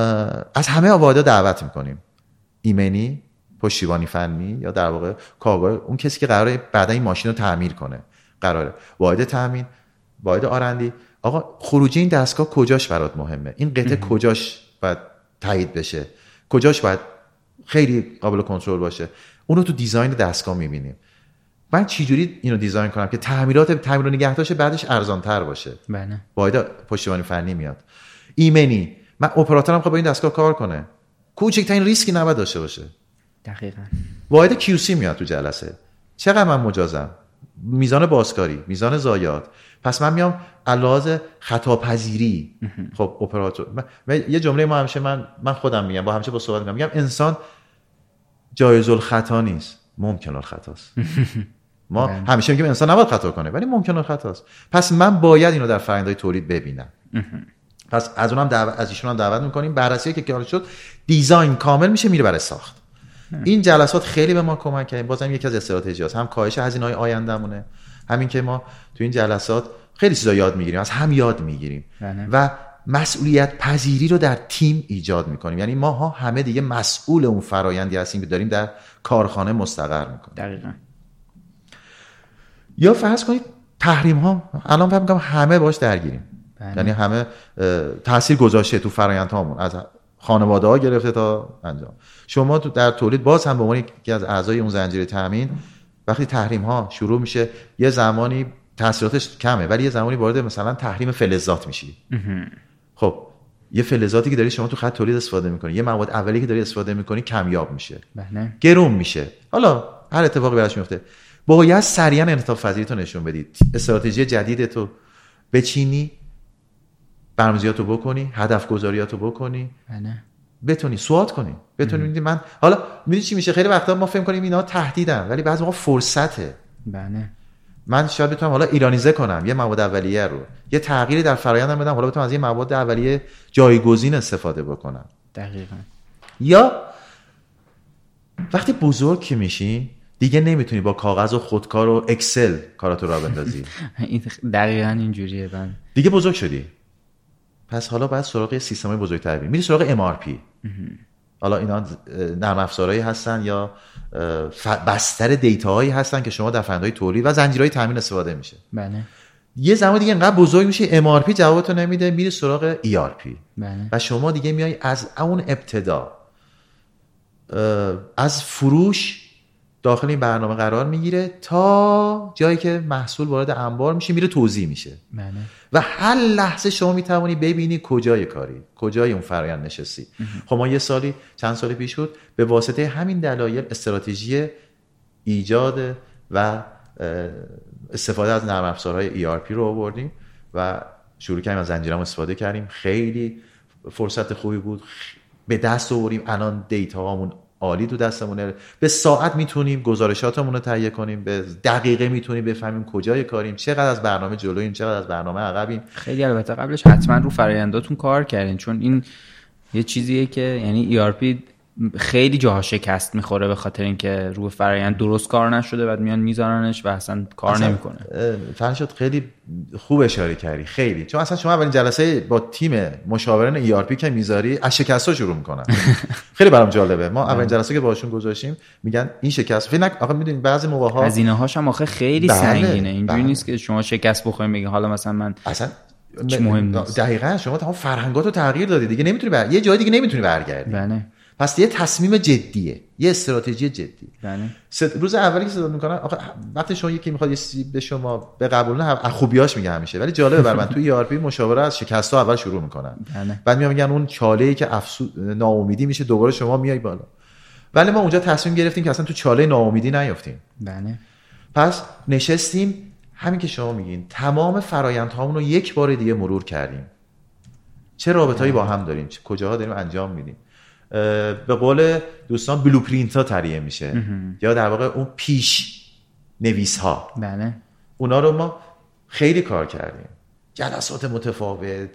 از همه واحدها دعوت می‌کنیم. ایمنی پشتیبانی فنی یا در واقع کارگاه اون کسی که قراره بعدا این ماشین رو تعمیر کنه. قراره. واحد تامین واحد R&D. آقا خروجی این دستگاه کجاش برات مهمه؟ این قطعه کجاش باید تایید بشه؟ کجاش باید خیلی قابل کنترل باشه؟ اون رو تو design دستگاه می‌بینیم. من چجوری اینو design کنم که تعمیرات تعمیر و نگهداشت بعدش ارزان تر باشه؟ بله. واحد پشتیبانی فنی میاد. ایمنی. من اپراتورم خواهد با این دستگاه کار کنه. کوچکترین ریسکی نباید داشته باشه. دقیقا. واحد QC میاد تو جلسه. چقدر من مجازم؟ میزان بازکاری میزان زایات پس من میام علاوه خطاپذیری. خب اپراتور. من- یه جمله ما همیشه من من خودم میگم با همیشه با صحبت میگم. میگم انسان جایز الخطا نیست. ممکن الخطاست ما همیشه میگیم انسان نباید خطا کنه ولی ممکن الخطاست پس من باید اینو در فرآیندهای تولید ببینم. پس از اونم دعوت از ایشون هم دعوت می‌کنیم. بررسی که کار شد دیزاین کامل میشه میره برای ساخت. این جلسات خیلی به ما کمک کرد. بازم یکی از استراتژی هست هم کاهش هزینه های آیندهمونه. همین که ما تو این جلسات خیلی چیزا یاد می‌گیریم. از هم یاد می‌گیریم. بله. و مسئولیت پذیری رو در تیم ایجاد می‌کنیم. یعنی ما ها همه دیگه مسئول اون فرایندی هستیم که داریم در کارخانه مستقر می‌کنیم. دقیقا. یا فرض کنید تحریم ها الان فکر می‌کنم همه باش درگیریم. بله. یعنی همه تاثیر گذاشته تو فرایند هامون از خانواده ها گرفته تا انجام. شما تو در تولید باز هم به عنوان یکی از اعضای اون زنجیره تامین وقتی تحریم ها شروع میشه یه زمانی تاثیراتش کمه ولی یه زمانی وارد مثلا تحریم فلزات میشی. خب یه فلزاتی که داری شما تو خط تولید استفاده می‌کنی یه مواد اولی که داری استفاده می‌کنی کمیاب میشه. بله. گرون میشه. حالا هر اتفاقی براش میفته باید سریعا انعطاف پذیری تو نشون بدید. استراتژی جدید تو بچینی. برنامه‌ریزیاتو بکنی هدف گذاریاتو بکنی. بله. بتونی سوات کنی. بتونی میدی. من حالا می‌دونی چی میشه؟ خیلی وقتا ما فکر کنیم اینا تهدیدن ولی بعضی موقع فرصته. بله. من شاید بتونم حالا ایرانیزه کنم یه مواد اولیه رو. یه تغییری در فرآیندم بدم حالا بتونم از یه مواد اولیه جایگزین استفاده بکنم. دقیقا. یا وقتی بزرگ که میشی دیگه نمی‌تونی با کاغذ و خودکار و اکسل کاراتو را بندازی. این دقیقا اینجوریه بله. دیگه بزرگ شدی. پس حالا باید سراغ سیستم بزرگتر بری میری سراغ MRP حالا اینا نرم افزارهایی هستن یا بستر دیتاهایی هستن که شما در فندهای تولید و زنجیرهای تامین استفاده میشه. بله. یه زمان دیگه انقدر بزرگ میشه MRP جوابتو نمیده میری سراغ ERP بله. و شما دیگه میای از اون ابتدا از فروش داخل این برنامه قرار می‌گیره تا جایی که محصول وارد انبار میشه میره توضیح میشه. بله. و هر لحظه شما می‌توانی ببینی کجای کاری کجای اون فرایند نشستی. خب ما یه سالی چند سال پیش بود به واسطه همین دلایل استراتژی ایجاد و استفاده از نرم افزارهای ERP رو آوردیم و شروع کردیم از زنجیرم استفاده کردیم. خیلی فرصت خوبی بود. به دست آوردیم. الان دیتا هامون عالی تو دستمونه. به ساعت می‌تونیم گزارشاتمون رو تهیه کنیم به دقیقه می‌تونیم بفهمیم کجای کاریم چقدر از برنامه جلویم چقدر از برنامه عقبیم. خیلی البته قبلش حتما رو فراینداتون کار کردین چون این یه چیزیه که یعنی ERP خیلی جاها شکست می‌خوره به خاطر اینکه روی فرایند درست کار نشده بعد میان میذارنش و اصلا کار نمی‌کنه. فرشاد خیلی خوب اشاره کردی خیلی. چون اصلا شما اولین جلسه با تیم مشاوران ای آر پی که می‌ذاری از شکست ها شروع می‌کنن. خیلی برام جالبه. ما اولین جلسه که باشون گذاشتیم میگن این شکست فکر آقا می‌دونید بعضی موقع ها هزینه هاش هم آخه خیلی بله، سنگینه. اینجوری بله. نیست که شما شکست بخورین بگین حالا مثلا من اصلا مهم نیست. دقیقا شما تمام فرهنگات رو تغییر دادی. دیگه نمی‌تونی بر... یه جای دیگه نمی‌تونی برگردی. بله. پس یه تصمیم جدیه یه استراتژی جدی. بله. ست- روز اولی که صدا می‌کنن آخه وقتی شما یکی می‌خواد یه چیزی به شما به قبول نه خوبیاش میگه همیشه ولی جالبه بر من. توی ERP مشاوره از شکست ها اول شروع می‌کنن. بله. بعد میان میگن اون چاله ای که افسو... ناامیدی میشه دوباره شما میای بالا. ولی ما اونجا تصمیم گرفتیم که اصلا تو چاله ناامیدی نیافتیم. بله. پس نشستیم همین که شما میگین تمام فرایندهامون رو یک بار دیگه مرور کردیم. چه رابطهایی با هم داریم؟ چه کجاها داریم انجام میدیم؟ به قول دوستان بلوپرینت ها تریه میشه. یا در واقع اون پیش نویس ها بله. اونا رو ما خیلی کار کردیم. جلسات متفاوت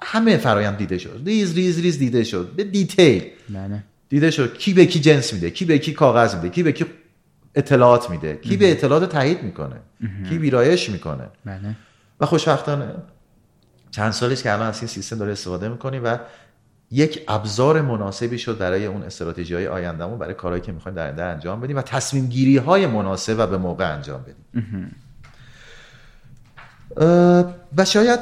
همه فرایند دیده شد. ریز ریز ریز دیده شد. به detail. بله. دیده شد کی به کی جنس میده کی به کی کاغذ میده کی به کی اطلاعات میده کی اطلاعات تایید می‌کنه کی ویرایش می‌کنه. بله. و خوشبختانه چند ساله که الان از این سیستم داره استفاده می‌کنیم و یک ابزار مناسبی شد برای اون استراتژی های آیندهمون برای کارهایی که می‌خوایم در آینده انجام بدیم و تصمیم گیری های مناسب و به موقع انجام بدیم. و شاید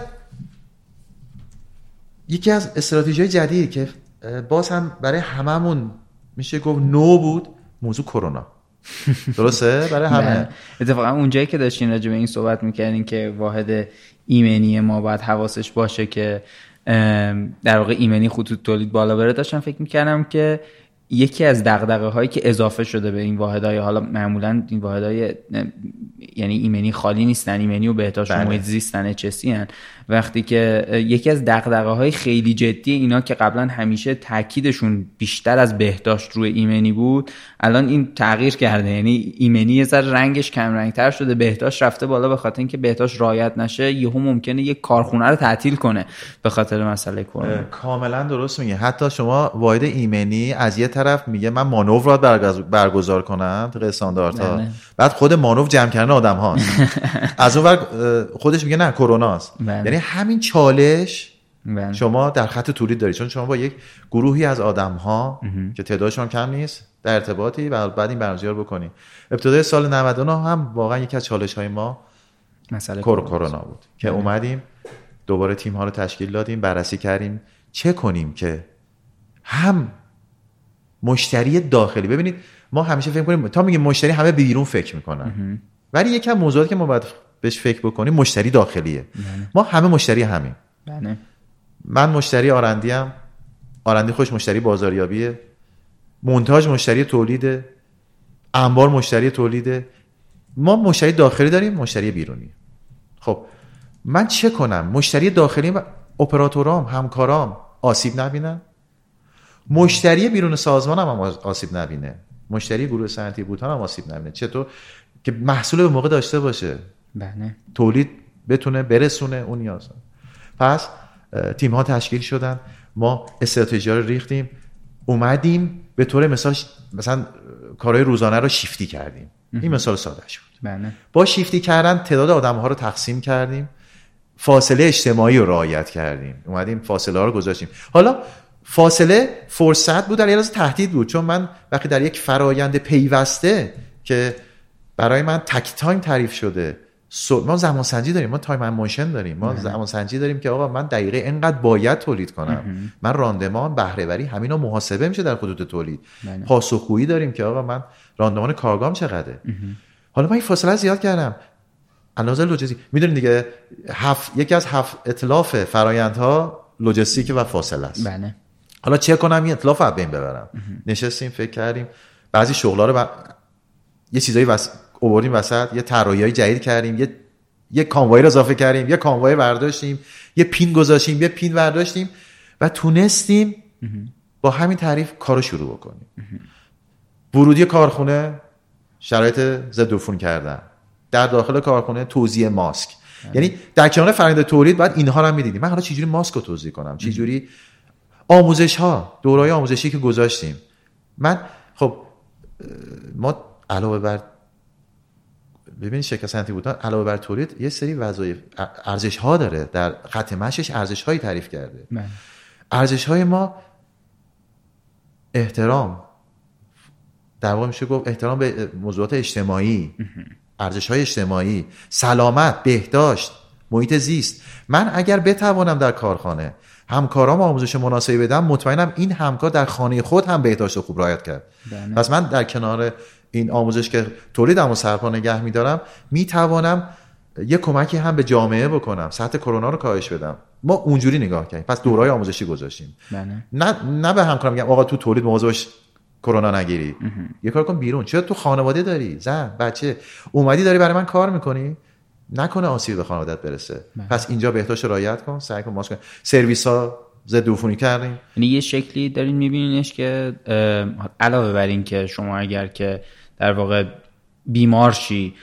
یکی از استراتژی های جدیدی که باز هم برای هممون میشه گفت نو بود موضوع کرونا. درسته؟ برای همه. اتفاقا اونجایی که داشتین راجع به این صحبت می‌کردین که واحد ایمنی ما باید حواسش باشه که در واقع ایمنی خطوط تولید بالا بره داشتم فکر می‌کردم که یکی از دغدغه هایی که اضافه شده به این واحدهای حالا معمولا این واحدهای یعنی ایمنی خالی نیستن ایمنی و بهداشت بله. محیط زیستن هن. وقتی که یکی از دغدغه های خیلی جدی اینا که قبلا همیشه تاکیدشون بیشتر از بهداشت روی ایمنی بود الان این تغییر کرده. یعنی ایمنی یه ذره رنگش کم رنگتر شده بهداشت رفته بالا به خاطر اینکه بهداشت رعایت نشه یهو ممکنه یک کارخونه رو تعطیل کنه به خاطر مسئله کرونا. کاملا درست میگه حتی شما واحد ایمنی از یه طرف میگه من مانور را برگز- برگزار کنم طبق استانداردها. بله. بعد خود مانور جمع کردن آدم هاست از اون خودش میگه نه کروناست بله. یعنی همین چالش بله. شما در خط تولید دارید. چون شما با یک گروهی از آدم ها که تعدادشون کم نیست در ارتباطی و بعد این برنامه‌ریزی رو بکنی ابتدای سال 99 هم واقعا یکی از چالش های ما مسئله کور کرونا بود که اومدیم دوباره تیم ها رو تشکیل دادیم بررسی کردیم. چه کنیم که هم مشتری داخلی ببینید ما همیشه فکر کنیم تا میگیم مشتری همه بیرون فکر می‌کنن. ولی یکم موضوعاتی که ما باید بهش فکر بکنیم مشتری داخلیه. ما همه مشتری همیم. بله. من مشتری آرندی هم آرندی خوش مشتری بازاریابیه. مونتاژ مشتری تولیده. انبار مشتری تولیده. ما مشتری داخلی داریم مشتری بیرونی. خب من چه کنم؟ مشتری داخلی و اپراتورام همکارام آسیب نبینن؟ مشتری بیرون سازمان هم, هم آسیب نبینه. مشتری گروه صنعتی بوتان هم آسیب نبینه. چطور؟ که محصول به موقع داشته باشه. بله. تولید بتونه برسونه اون نیاز. پس تیم ها تشکیل شدن. ما استراتژی رو ریختیم. اومدیم. به طور مثال مثلا کارهای روزانه رو شیفتی کردیم. این مثال ساده شد بله. با شیفتی کردن تعداد آدم ها رو تقسیم کردیم. فاصله اجتماعی رو رعایت کردیم. اومدیم فاصله ها رو گذاشتیم. حالا فاصله فرصت بود در یه تهدید بود. چون من وقتی در یک فرایند پیوسته که برای من takt time تعریف شده ما زمان سنجی داریم ما time motion داریم. ما زمان سنجی داریم که آقا من دقیقه اینقدر باید تولید کنم. من راندمان بهره وری همینا محاسبه میشه در خطوط تولید. بله. پاسخگویی داریم که آقا من راندمان کارگام چقدره. حالا من این فاصله زیاد کردم. اندازه لوجستیک می‌دونید دیگه هفت یکی از هفت اطلاف فرایندها لوجستیک و فاصله است. بله. حالا چه کنم این اطلاف رو بین ببرم. نشستیم فکر کردیم. بعضی شغلا رو یه چیزایی وس... اووردیم وسط یه طراحیای جدید کردیم یه یه کانوای رو اضافه کردیم یه کانوای برداشتیم یه پین گذاشتیم یه پین برداشتیم و تونستیم با همین تعریف کارو شروع بکنیم. ورودی کارخونه شرایط ضد عفونی کردن. در داخل کارخونه توزیع ماسک. یعنی در کنار فرآیند تولید بعد اینها رو هم می‌دیدیم. من حالا چجوری ماسک رو توضیح کنم؟ چجوری آموزش ها دورای آموزشی که گذاشتیم. من خب ما علاوه بر ببینید شرکت صنعتی بودن علاوه بر تولید یه سری وظایف ارزش ها داره در خط مشش ارزش هایی تعریف کرده. بله. ارزش های ما احترام. در واقع میشه گفت احترام به موضوعات اجتماعی. ارزش های اجتماعی. سلامت بهداشت محیط زیست. من اگر بتوانم در کارخانه همکارام آموزش مناسبی بدم مطمئنم این همکار در خانه خود هم بهداشت خوب رعایت کرد. بله. پس من در کنار این آموزش که تولیدم و سرپا نگه میدارم می‌توانم یه کمکی هم به جامعه بکنم سطح کرونا رو کاهش بدم. ما اونجوری نگاه کردیم. پس دورای آموزشی گذاشتیم. بله. نه نه به همکارم میگم آقا تو تولید موضوعش کرونا نگیری. یه کار کن بیرون. چرا تو خانواده داری؟ زن بچه. اومدی داری برای من کار می‌کنی؟ نکنه آسیب به خانوادت برسه. بله. پس اینجا بهداشت رعایت کن سعی کن ماسک سرویس ها ضد عفونی کردیم. یعنی یه شکلی دارین میبینینش که علاوه بر این که شما اگر که در واقع بیمار شی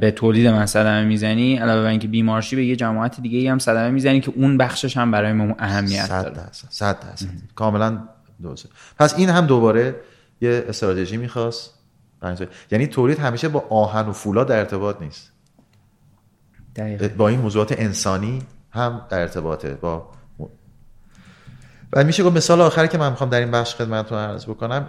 به تولید من صدمه می‌زنی علاوه بر اینکه بیمار شی به یه جماعت دیگه هم صدمه می‌زنی که اون بخشش هم برای ما اهمیت داره. 100 درصد. کاملا درسته. پس این هم دوباره یه استراتژی می‌خواست. یعنی تولید همیشه با آهن و فولاد در ارتباط نیست. دقیقا. با این موضوعات انسانی هم در ارتباطه. با و میشه گفت مثال آخری که من می‌خوام در این بخش خدمتتون عرض بکنم.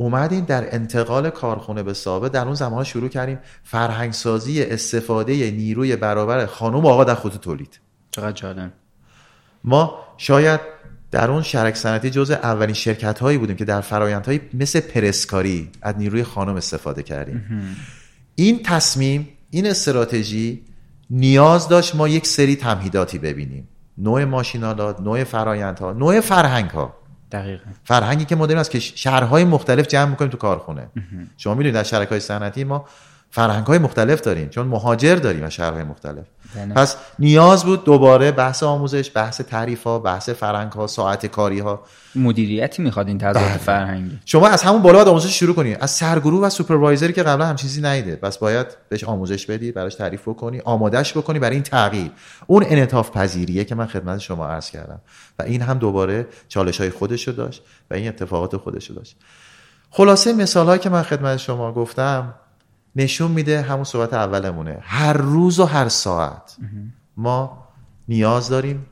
اومدیم در انتقال کارخونه به صابه در اون زمان شروع کردیم فرهنگسازی استفاده نیروی برابر خانم و آقا در خود تولید. چقدر جالب. ما شاید در اون شرک صنعتی جزء اولین شرکت هایی بودیم که در فرایندهایی مثل پرسکاری از نیروی خانم استفاده کردیم. این تصمیم این استراتژی نیاز داشت ما یک سری تمهیداتی ببینیم. نوع ماشینالات نوع فرایندها نوع فرهنگ ها دقیقا. فرهنگی که ما داریم از که شهرهای مختلف جمع می‌کنیم تو کارخونه. شما می‌دونید در شرکای صنعتی ما فرهنگ های مختلف داریم چون مهاجر داریم از شهرهای مختلف. بله. پس نیاز بود دوباره بحث آموزش بحث تعریف ها بحث فرهنگ ها ساعت کاری ها مدیریتی می‌خواد این تضاد بله. فرهنگی. شما از همون بالا باید آموزش شروع کنی. از سرگروه و سوپروایزری که قبلا هم چیزی نیده. بس باید بهش آموزش بدی براش تعریف بکنی آمادش بکنی برای این تغییر. اون انعطاف پذیریه که من خدمت شما عرض کردم. و این هم دوباره چالش های خودش رو داشت و این اتفاقات خودش رو داشت. خلاصه مثال که من خدمت شما گفتم نشون میده همون صحبت اولمونه. هر روز و هر ساعت. ما نیاز داریم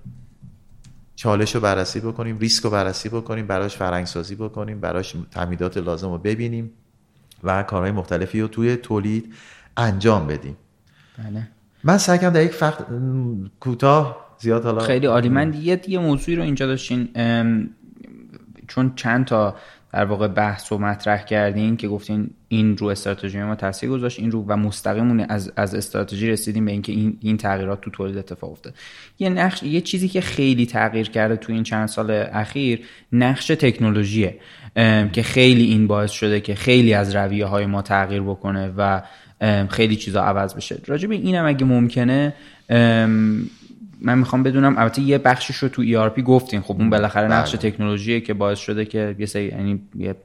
چالش رو بررسی بکنیم ریسک رو بررسی بکنیم براش فرنگسازی بکنیم براش تعمیدات لازم رو ببینیم و کارهای مختلفی رو توی تولید انجام بدیم. بله. من سعی کردم در یک فقط کوتاه زیاد حالا خیلی عالی. من یه یه موضوعی رو اینجا داشتین ام، چون چند تا در واقع بحث و مطرح کردین که گفتین این رو استراتژی ما تاثیر گذاشت این رو و مستقیمون از از استراتژی رسیدیم به اینکه این این تغییرات تو تولید اتفاق افتاد. یه نقش یه چیزی که خیلی تغییر کرده تو این چند سال اخیر نقش تکنولوژیه که خیلی این باعث شده که خیلی از رویه های ما تغییر بکنه و خیلی چیزا عوض بشه. راجع به اینم اگه ممکنه من می‌خوام بدونم البته یه بخشش رو تو ERP گفتین. خب اون بالاخره نقش بله. تکنولوژیه که باعث شده که یه سری یعنی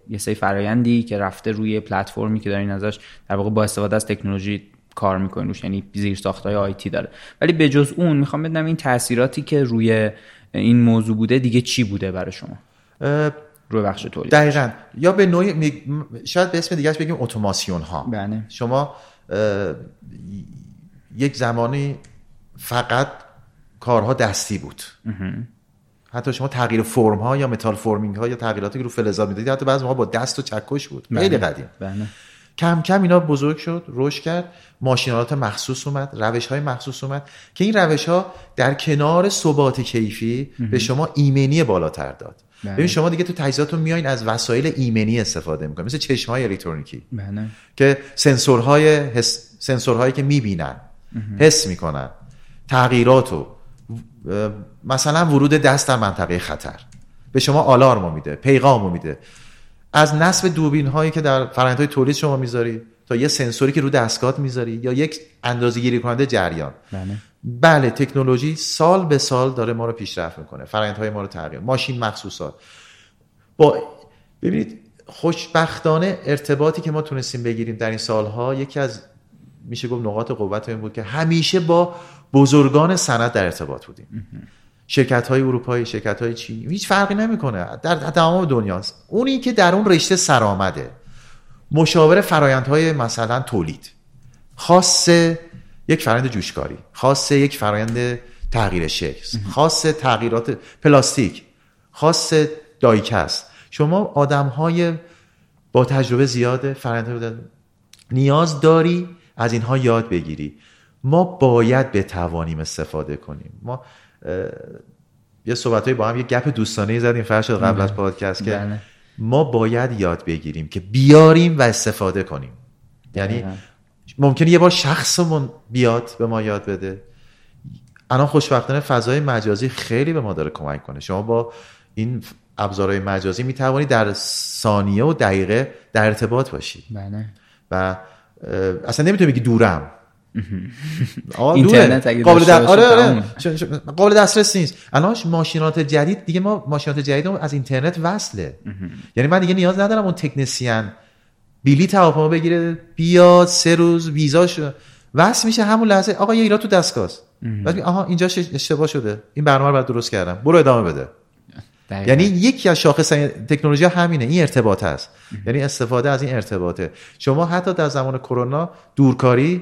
یه- سری فرایندی که رفته روی پلتفرمی که دارین ازش در واقع با استفاده از تکنولوژی کار می‌کنین. روش یعنی زیر ساختای آیتی داره. ولی به جز اون می‌خوام بدونم این تاثیراتی که روی این موضوع بوده دیگه چی بوده برای شما؟ روی بخش تولید. دقیقا. یا به نوعی می- شاید به اسم دیگرش بگیم اتوماسیون ها بله. شما اه، یک زمانی فقط کارها دستی بود. حتی شما تغییر فرم ها یا متال فرمینگ ها یا تغییراتی که رو فلزات می‌دادید حتی بعضی موقع با دست و چکش بود. خیلی قدیم. بله. کم کم اینا بزرگ شد رشد کرد ماشینالات مخصوص اومد روش های مخصوص اومد که این روش ها در کنار ثبات کیفی به شما ایمنی بالاتر داد. بله. ببین شما دیگه تو تجهیزاتتون میایین از وسایل ایمنی استفاده می‌کنید مثل چشم های الکترونیکی بله. که سنسورهای حس... سنسورهایی که می‌بینن حس می‌کنن. تغییرات رو اه، مثلا ورود دست در منطقه خطر. به شما آلارمو میده پیغامو میده. از نصب دوربین هایی که در فرآیند های تولید شما می‌ذاری تا یه سنسوری که رو دستگاه می‌ذاری یا یک اندازه گیری کننده جریان. بله. بله تکنولوژی سال به سال داره ما رو پیشرفت می‌کنه فرآیندهای ما رو تغییر ماشین مخصوصات. با ببینید خوشبختانه ارتباطی که ما تونستیم بگیریم در این سالها یکی از میشه گفت نقاط قوت این بود که همیشه با بزرگان صنعت در ارتباط بودیم. شرکت های اروپایی شرکت های چینی. هیچ فرقی نمی‌کنه. در تمام دنیاست. اونی که در اون رشته سرآمده. مشاور فرایندهای مثلا تولید. خاص یک فرایند جوشکاری. خاص یک فرایند تغییر شکل. خاص تغییرات پلاستیک. خاص دایکست. شما آدم های با تجربه زیاده فرآیندهای نیاز داری از اینها یاد بگیری. ما باید بتوانیم استفاده کنیم. ما یه صحبت با هم یه گپ دوستانه زدیم فرشاد قبل از پادکست که بله. ما باید یاد بگیریم که بیاریم و استفاده کنیم. یعنی دقیقاً. ممکنه یه بار شخصمون بیاد به ما یاد بده. الان خوشبختانه فضای مجازی خیلی به ما داره کمک کنه. شما با این ابزارهای مجازی می توانید در ثانیه و دقیقه در ارتباط باشید بله. و اصلا نمی‌تونی بگی دورم. آه، اینترنت. اگه قابل. باشه آره آره. قابل دسترس نیست. الان ماشینات جدید دیگه ما ماشینات جدید از اینترنت وصله. یعنی من دیگه نیاز ندارم اون تکنسین. بلیط هواپیما بگیره بیاد سه روز ویزاش وصل میشه همون لحظه. آقا یه ایراد تو دستگاه است بعد آها اینجا اشتباه شده. این برنامه رو بعد درست کردم. برو ادامه بده. دقیقاً. یعنی یکی از شاخص تکنولوژی همینه. این ارتباط هست. یعنی استفاده از این ارتباطه. شما حتی در زمان کرونا دورکاری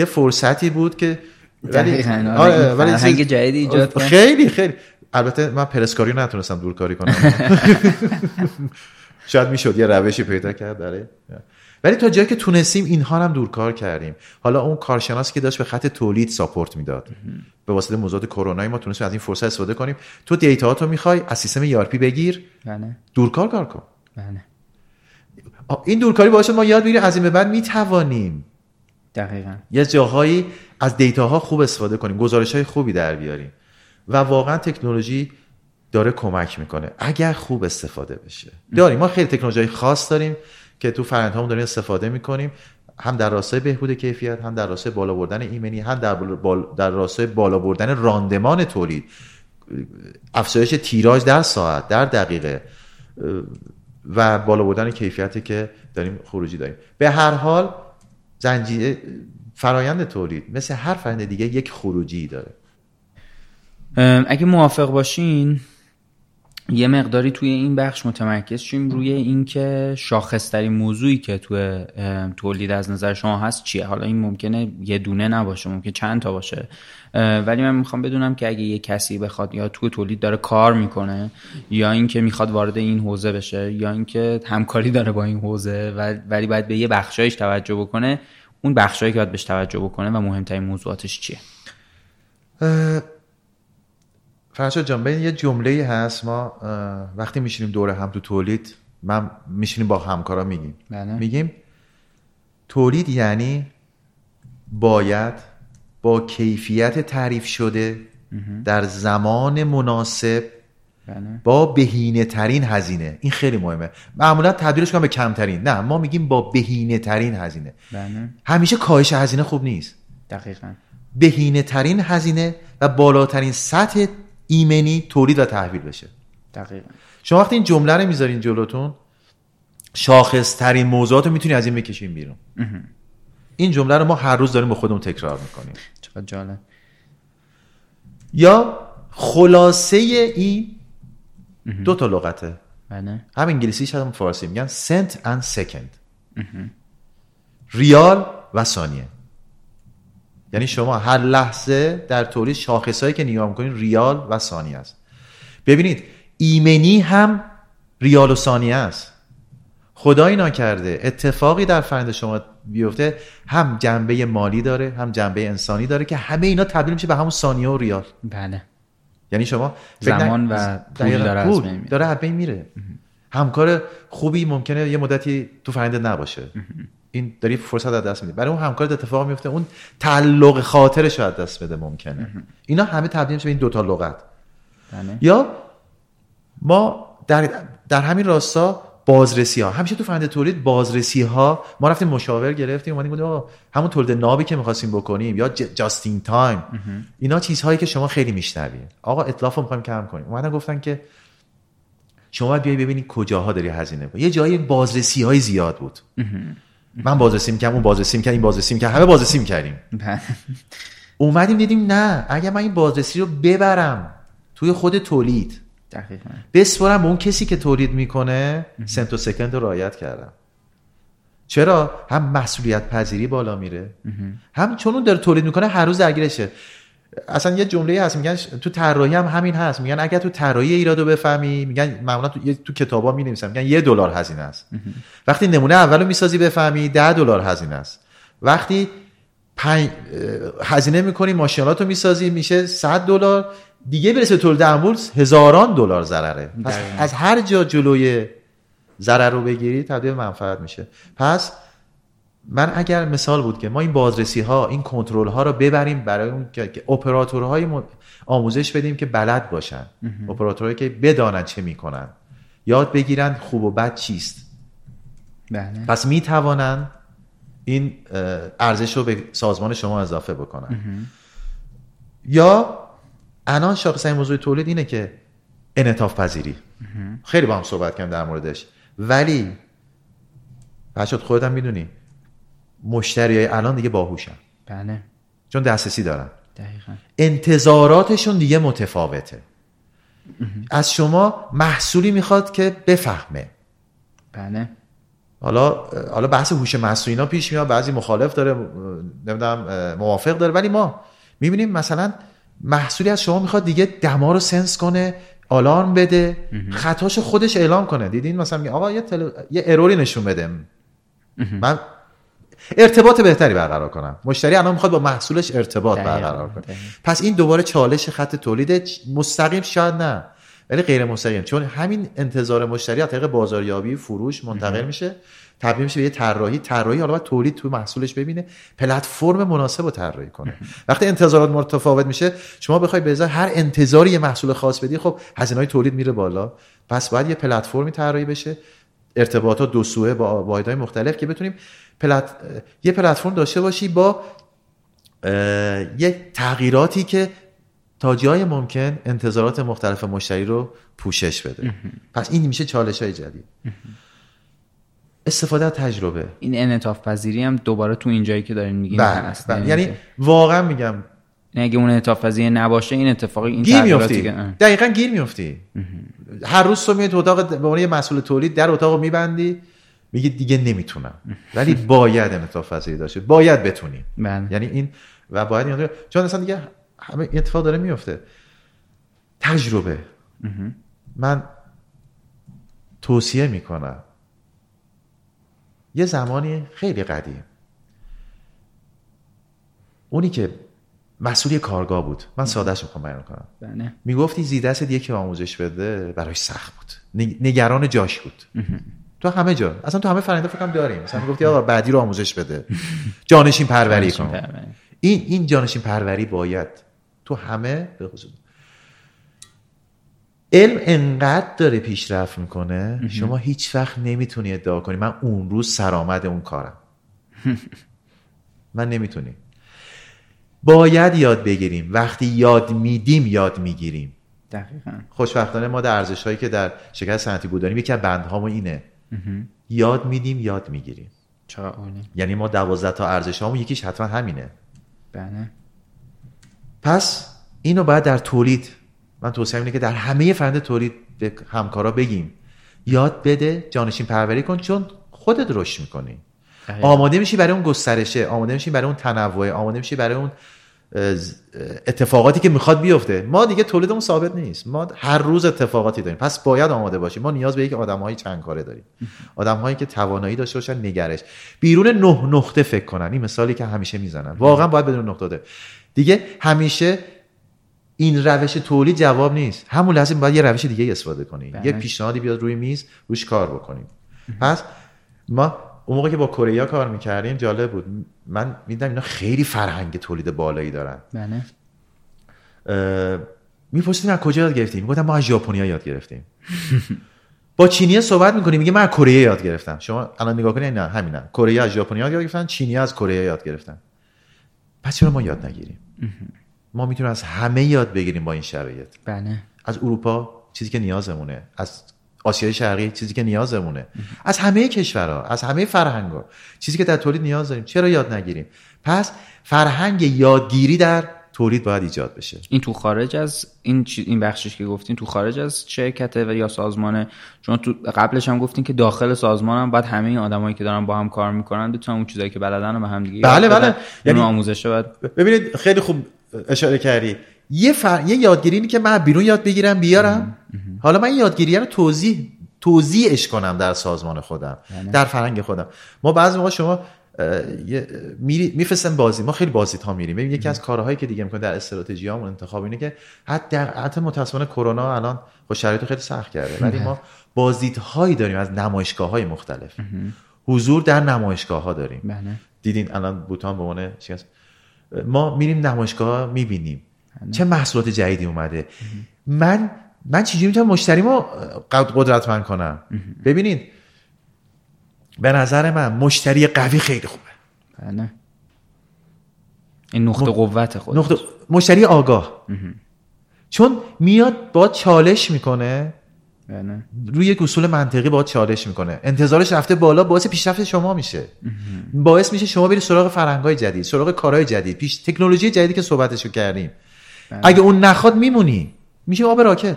یه فرصتی بود که دقیقاً. آره، فرهنگ چیز- جدیدی ایجاد کرد. خیلی خیلی. البته من پرسکاری نتونستم دورکاری کنم. شاید می‌شد یه روشی پیدا کرد برای ولی تا جایی که تونستیم اینها هم دورکار کردیم. حالا اون کارشناسی که داشت به خط تولید ساپورت می‌داد. به واسطه موضوعات کرونا ما تونستیم از این فرصت استفاده کنیم. تو دیتا تو می‌خوای از سیستم ERP بگیر. بله. دورکار کار کن. بله. این دورکاری باعث ما یاد بگیریم از این به بعد می‌توانیم دقیقا. یه جاهایی از دیتاها خوب استفاده کنیم گزارش های خوبی در بیاریم. و واقعا تکنولوژی داره کمک می‌کنه. اگر خوب استفاده بشه. داریم ما خیلی تکنولوژی خاص داریم که تو فرآیندهامون داریم استفاده می‌کنیم. هم در راستای بهبود کیفیت هم در راستای بالا بردن ایمنی هم در, بال... در راستای بالا بردن راندمان تولید. افزایش تیراژ در ساعت در دقیقه و بالا بردن کیفیتی که داریم خروجی داریم. به هر حال زنجیره فرایند تولید مثل هر فرایند دیگه یک خروجی داره. اگه موافق باشین یه مقداری توی این بخش متمرکز شیم روی اینکه شاخصترین موضوعی که توی تولید از نظر شما هست چیه؟ حالا این ممکنه یه دونه نباشه ممکنه چند تا باشه. ولی من می‌خوام بدونم که اگه یه کسی بخواد یا توی تولید داره کار می‌کنه یا اینکه می‌خواد وارد این حوزه بشه یا اینکه همکاری داره با این حوزه ولی باید به یه بخشایش توجه بکنه اون بخشایی که باید بهش توجه بکنه و مهمترین موضوعاتش چیه؟ فرشاد جان ببین یه جمله هست ما وقتی میشینیم دوره هم تو تولید من میشینیم با همکارا میگیم. بله. میگیم تولید یعنی باید با کیفیت تعریف شده در زمان مناسب بله. با بهینه ترین هزینه. این خیلی مهمه. معمولا تبدیلش کنم به کمترین. نه ما میگیم با بهینه ترین هزینه. بله. همیشه کاهش هزینه خوب نیست. دقیقا. بهینه ترین هزینه و بالاترین سطح ایمنی تولید و تحویل بشه. دقیقا. شما وقتی این جمله رو می‌ذارین جلوتون شاخص ترین موضوعات رو می‌تونی از این بکشین بیرون. این جمله رو ما هر روز داریم با خودمون تکرار می‌کنیم. چقدر جالب. یا خلاصه این دو تا لغته. بله. هم انگلیسیش هم فارسی میگن. سنت and سکند ریال و ثانیه. یعنی شما هر لحظه در تولید شاخصهایی که نگاه می‌کنید ریال و ثانیه است. ببینید ایمنی هم ریال و ثانیه است. خدایی ناکرده اتفاقی در فرند شما بیفته هم جنبه مالی داره هم جنبه انسانی داره که همه اینا تبدیل میشه به همون ثانیه و ریال. بله. یعنی شما زمان و پول داره از بین میره. داره از بین میره. همکار خوبی ممکنه یه مدتی تو فرنده نباشه. این داری فرصت از دست میده برای اون همکار اتفاق میفته اون تعلق خاطرش از دست بده ممکنه. اینا همه تبدیل میشه به این دوتا لغت. بله. یا ما در, در همین راستا بازرسی ها همیشه تو فرنده تولید بازرسی ها ما رفتیم مشاور گرفتیم اومدیم گفتیم آقا همون تولید نابی که می‌خواستیم بکنیم یا جاستین تایم اینا چیزهایی که شما خیلی میشنوید آقا اطلاف رو می‌خوایم کم کنیم. اومدن گفتن که شما باید بیای ببینید کجاها داری هزینه یه جایی بازرسی های زیاد بود. من بازرسی می‌کردم اون بازرسی می‌کرد این بازرسی می‌کرد همه بازرسی می‌کردیم. اومدیم دیدیم نه اگر من این بازرسی رو ببرم توی خود تولید. دقیقا. بسپرم به اون کسی که تولید می‌کنه سنت و سکند رو رعایت کردم. چرا؟ هم مسئولیت پذیری بالا میره. هم چون اون داره تولید می‌کنه هر روز درگیرشه. اصلا یه جمله هست میگن تو طراحی هم همین هست. میگن اگر تو طراحی ایرادو بفهمی میگن معمولا تو تو کتابا می نویسن. میگن یه دلار هزینه است. وقتی نمونه اولو می‌سازی بفهمی ده دلار هزینه است. وقتی پنج هزینه می‌کنی ماشینالاتو می‌سازی میشه 100 دلار. دیگه برسه تولید انبول هزاران دلار ضرره. پس از هر جا جلوی ضرر رو بگیری تبدیل منفعت میشه. پس من اگر مثال بود که ما این بازرسی ها این کنترل ها رو ببریم برای اون که اپراتورهای آموزش بدیم که بلد باشن. اپراتورهایی که بدانن چه می‌کنن. یاد بگیرن خوب و بد چیست. بله. پس می‌توانن این ارزش رو به سازمان شما اضافه بکنن. یا الان شاخص موضوع تولید اینه که انعطاف پذیری. خیلی با هم صحبت کردم در موردش. ولی بچه‌ت خودت هم می‌دونی. مشتری های الان دیگه باهوشن. بله. چون دسترسی دارن. دقیقا. انتظاراتشون دیگه متفاوته. از شما محصولی می‌خواد که بفهمه. بله. حالا حالا بحث هوش مصنوعی اینا پیش میاد بعضی مخالف داره نمی‌دونم موافق داره ولی ما می‌بینیم مثلا محصولی از شما می‌خواد دیگه دما رو سنس کنه آلارم بده خطاش خودش اعلام کنه. دیدین؟ مثلا میگه آقا یه, تل... یه اروری نشون بده. من ارتباط بهتری برقرار کنم. مشتری الان می‌خواد با محصولش ارتباط برقرار کنه. پس این دوباره چالش خط تولید مستقیم شاید نه ولی غیر مستقیم. چون همین انتظار مشتری از طریق بازاریابی فروش منتقل میشه تبدیل میشه به یه طراحی. طراحی حالا باید تولید تو محصولش ببینه پلتفرم مناسب رو طراحی کنه. وقتی انتظارات متفاوت میشه شما بخوای به هر انتظاری یه محصول خاص بدی خب هزینه های تولید میره بالا. پس باید یه پلتفرمی طراحی بشه. ارتباطات دو سوه با واحدهای مختلف که بتونیم پلت... یه پلتفرم داشته باشی با یه تغییراتی که تا جای ممکن انتظارات مختلف مشتری رو پوشش بده. پس این میشه چالش های جدید استفاده از تجربه. این انعطاف پذیری هم دوباره تو این جایی که دارین میگین بله، هست. بله. یعنی واقعا میگم اگه اون انعطاف پذیر نباشه این اتفاقی این گیر میفتی که-. دقیقا گیر میفتی هر روز تو میاد تو اتاق به عنوان مسئول تولید در اتاق میبندی. میگی دیگه نمی‌تونم. ولی باید انعطاف پذیری داشته باید بتونی. بله. یعنی این و باید این چون اصلا دیگه همه اتفاق داره میفته. تجربه. من توصیه می‌کنم. یه زمانی خیلی قدیم. اونی که مسئولی کارگاه بود. من سادهش می‌خوام بیان کنم. بله. می‌گفتی زیدست یکی آموزش بده براش سخت بود. نگ- نگران جاش بود. تو همه جا. اصلا تو همه فرنده فکرم داریم. مثلا می‌گفتی آقا بعدی رو آموزش بده. جانشین پروری کن. این این جانشین پروری باید تو همه به خصوص علم انقدر داره پیشرفت می‌کنه شما هیچ وقت نمی‌تونی ادعا کنی. من اون روز سرآمد اون کارم. من نمی‌تونی. باید یاد بگیریم. وقتی یاد میدیم یاد می‌گیریم. دقیقا. خوشبختانه ما در ارزش هایی که در شرکت صنعتی بود داریم یکی از بندهامون اینه. یاد میدیم یاد می‌گیریم. عالی یعنی ما دوازده تا ارزش هامون یکیش حتما همینه. بله. پس اینو باید در تولید من توصیه اینه که در همه فرند تولید به همکارا بگیم. یاد بده جانشین پروری کن چون خودت رشد می‌کنی. آماده میشی برای اون گسترشه آماده میشی برای اون تنوع آماده میشی برای اون اتفاقاتی که می‌خواد بیفته. ما دیگه تولیدمون ثابت نیست. ما هر روز اتفاقاتی داریم. پس باید آماده باشیم. ما نیاز به یک آدمهای چند کاره داریم. آدمهایی که توانایی داشته باشن نگرش. بیرون نه نقطه فکر کنن. این مثالی که همیشه می‌زنن. واقعا باید بدون نقطه ده. دیگه همیشه این روش تولید جواب نیست. همون لحظه باید یه روش دیگه استفاده کنی بله. یه پیشنهادی بیاد روی میز روش کار بکنیم. پس ما اون موقع که با کره کار می‌کردیم جالب بود. من میدم اینا خیلی فرهنگ تولید بالایی دارن. بله. میپرسیدیم از کجا یاد گرفتیم؟ می‌گفتم ما از ژاپنیا یاد گرفتیم. با چینی صحبت می‌کنیم میگه من از کره یاد گرفتم. شما الان نگاه کنید نه همینا کره از ژاپنیا یاد گرفتن چینی از کره یاد گرفتن. پس چرا ما یاد نگیریم؟ ما می‌تونیم از همه یاد بگیریم با این شرایط. بله. از اروپا چیزی که نیازمونه از آسیای شرقی چیزی که نیازمونه. از همه کشورها از همه فرهنگا چیزی که در تولید نیاز داریم. چرا یاد نگیریم؟ پس فرهنگ یادگیری در تولید باید ایجاد بشه. این تو خارج از این چی- این بخشش که گفتین تو خارج از شرکته و یا سازمانه چون تو قبلش هم گفتین که داخل سازمان هم باید همه این آدمایی که دارن با هم کار می‌کنن بتونن اون چیزایی که بلدن رو به هم دیگه بله،. بله. یعنی یعنی- آموزشه باید ببینید خیلی خوب اشاره کردی. یه فر... یه یادگیری اینه که من بیرون یاد بگیرم بیارم. حالا من این یادگیری رو توضیح توضیحش کنم در سازمان خودم در فرهنگ خودم. ما بعضی موقع شما میفرستن بازی. ما خیلی بازی ها میریم. ببین یکی از کارهایی که دیگه می‌کنه در استراتژی هامون انتخاب اینه که حتی حتی متاسفانه کرونا الان خب شرایط خیلی سخت کرده. ولی ما بازدید هایی داریم از نمایشگاه های مختلف حضور در نمایشگاه ها داریم. بله. دیدین الان بوتان به عنوان؟ ما میریم نمایشگاه می‌بینیم. چه محصولات جدیدی اومده؟ من من چجوری می‌تونم مشتریمو قدرتمند کنم؟ ببینید به نظر من مشتری قوی خیلی خوبه. بله. این نقطه قوت خود نقطه مشتری آگاه. چون میاد با چالش می‌کنه بله. روی یک اصول منطقی با چالش می‌کنه. انتظارش رفته بالا باعث پیشرفت شما میشه. باعث میشه شما بری سراغ فرهنگای جدید سراغ کارهای جدید. پیش تکنولوژی جدیدی که صحبتشو کردیم. اگه اون نخواد میمونی. میشه آب راکت.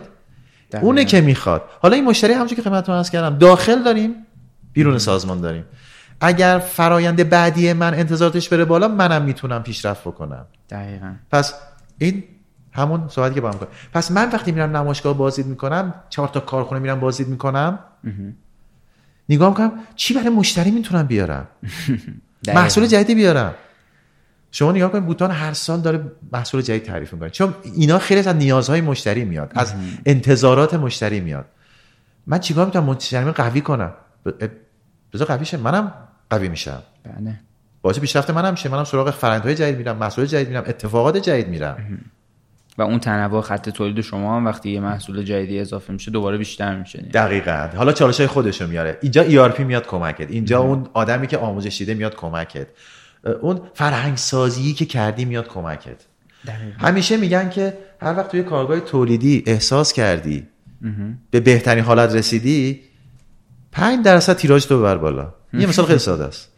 دقیقاً. اونه که می‌خواد. حالا این مشتری همونجوری که خدمتتون عرض کردم داخل داریم بیرون سازمان داریم. اگر فرایند بعدی من انتظاراتش بره بالا منم می‌تونم پیشرفت بکنم. دقیقا. پس این همون صحبتی که با هم کنیم پس من وقتی میرم نمایشگاه بازدید می‌کنم چهار تا کارخونه میرم بازدید می‌کنم. نگاه می‌کنم چی برای مشتری می‌تونم بیارم. محصول جدیدی بیارم. شما نگاه کنید بوتان هر سال داره محصول جدید تعریف می‌کنه. چون اینا خیلی از نیازهای مشتری میاد از انتظارات مشتری میاد. من چیکار می‌تونم مشتری قوی کنم. بذار قوی شه. منم قوی میشم. بله. باعث پیشرفت منم میشه منم سراغ فرآیندهای جدید میرم محصول جدید میرم اتفاقات جدید میرم. و اون تنوع خط تولید شما هم وقتی یه محصول جدیدی اضافه میشه دوباره بیشتر میشه دقیقا. حالا چالش های خودشو میاره. اینجا ERP میاد کمکت. اینجا اون آدمی که آموزش دیده میاد کمکت. اون فرهنگ سازی که کردی میاد کمکت. همیشه میگن که هر وقت توی کارگاه تولیدی احساس کردی به بهترین حالت رسیدی 5 درصد تیراژ تو ببر بالا. یه مثال خیلی ساده است.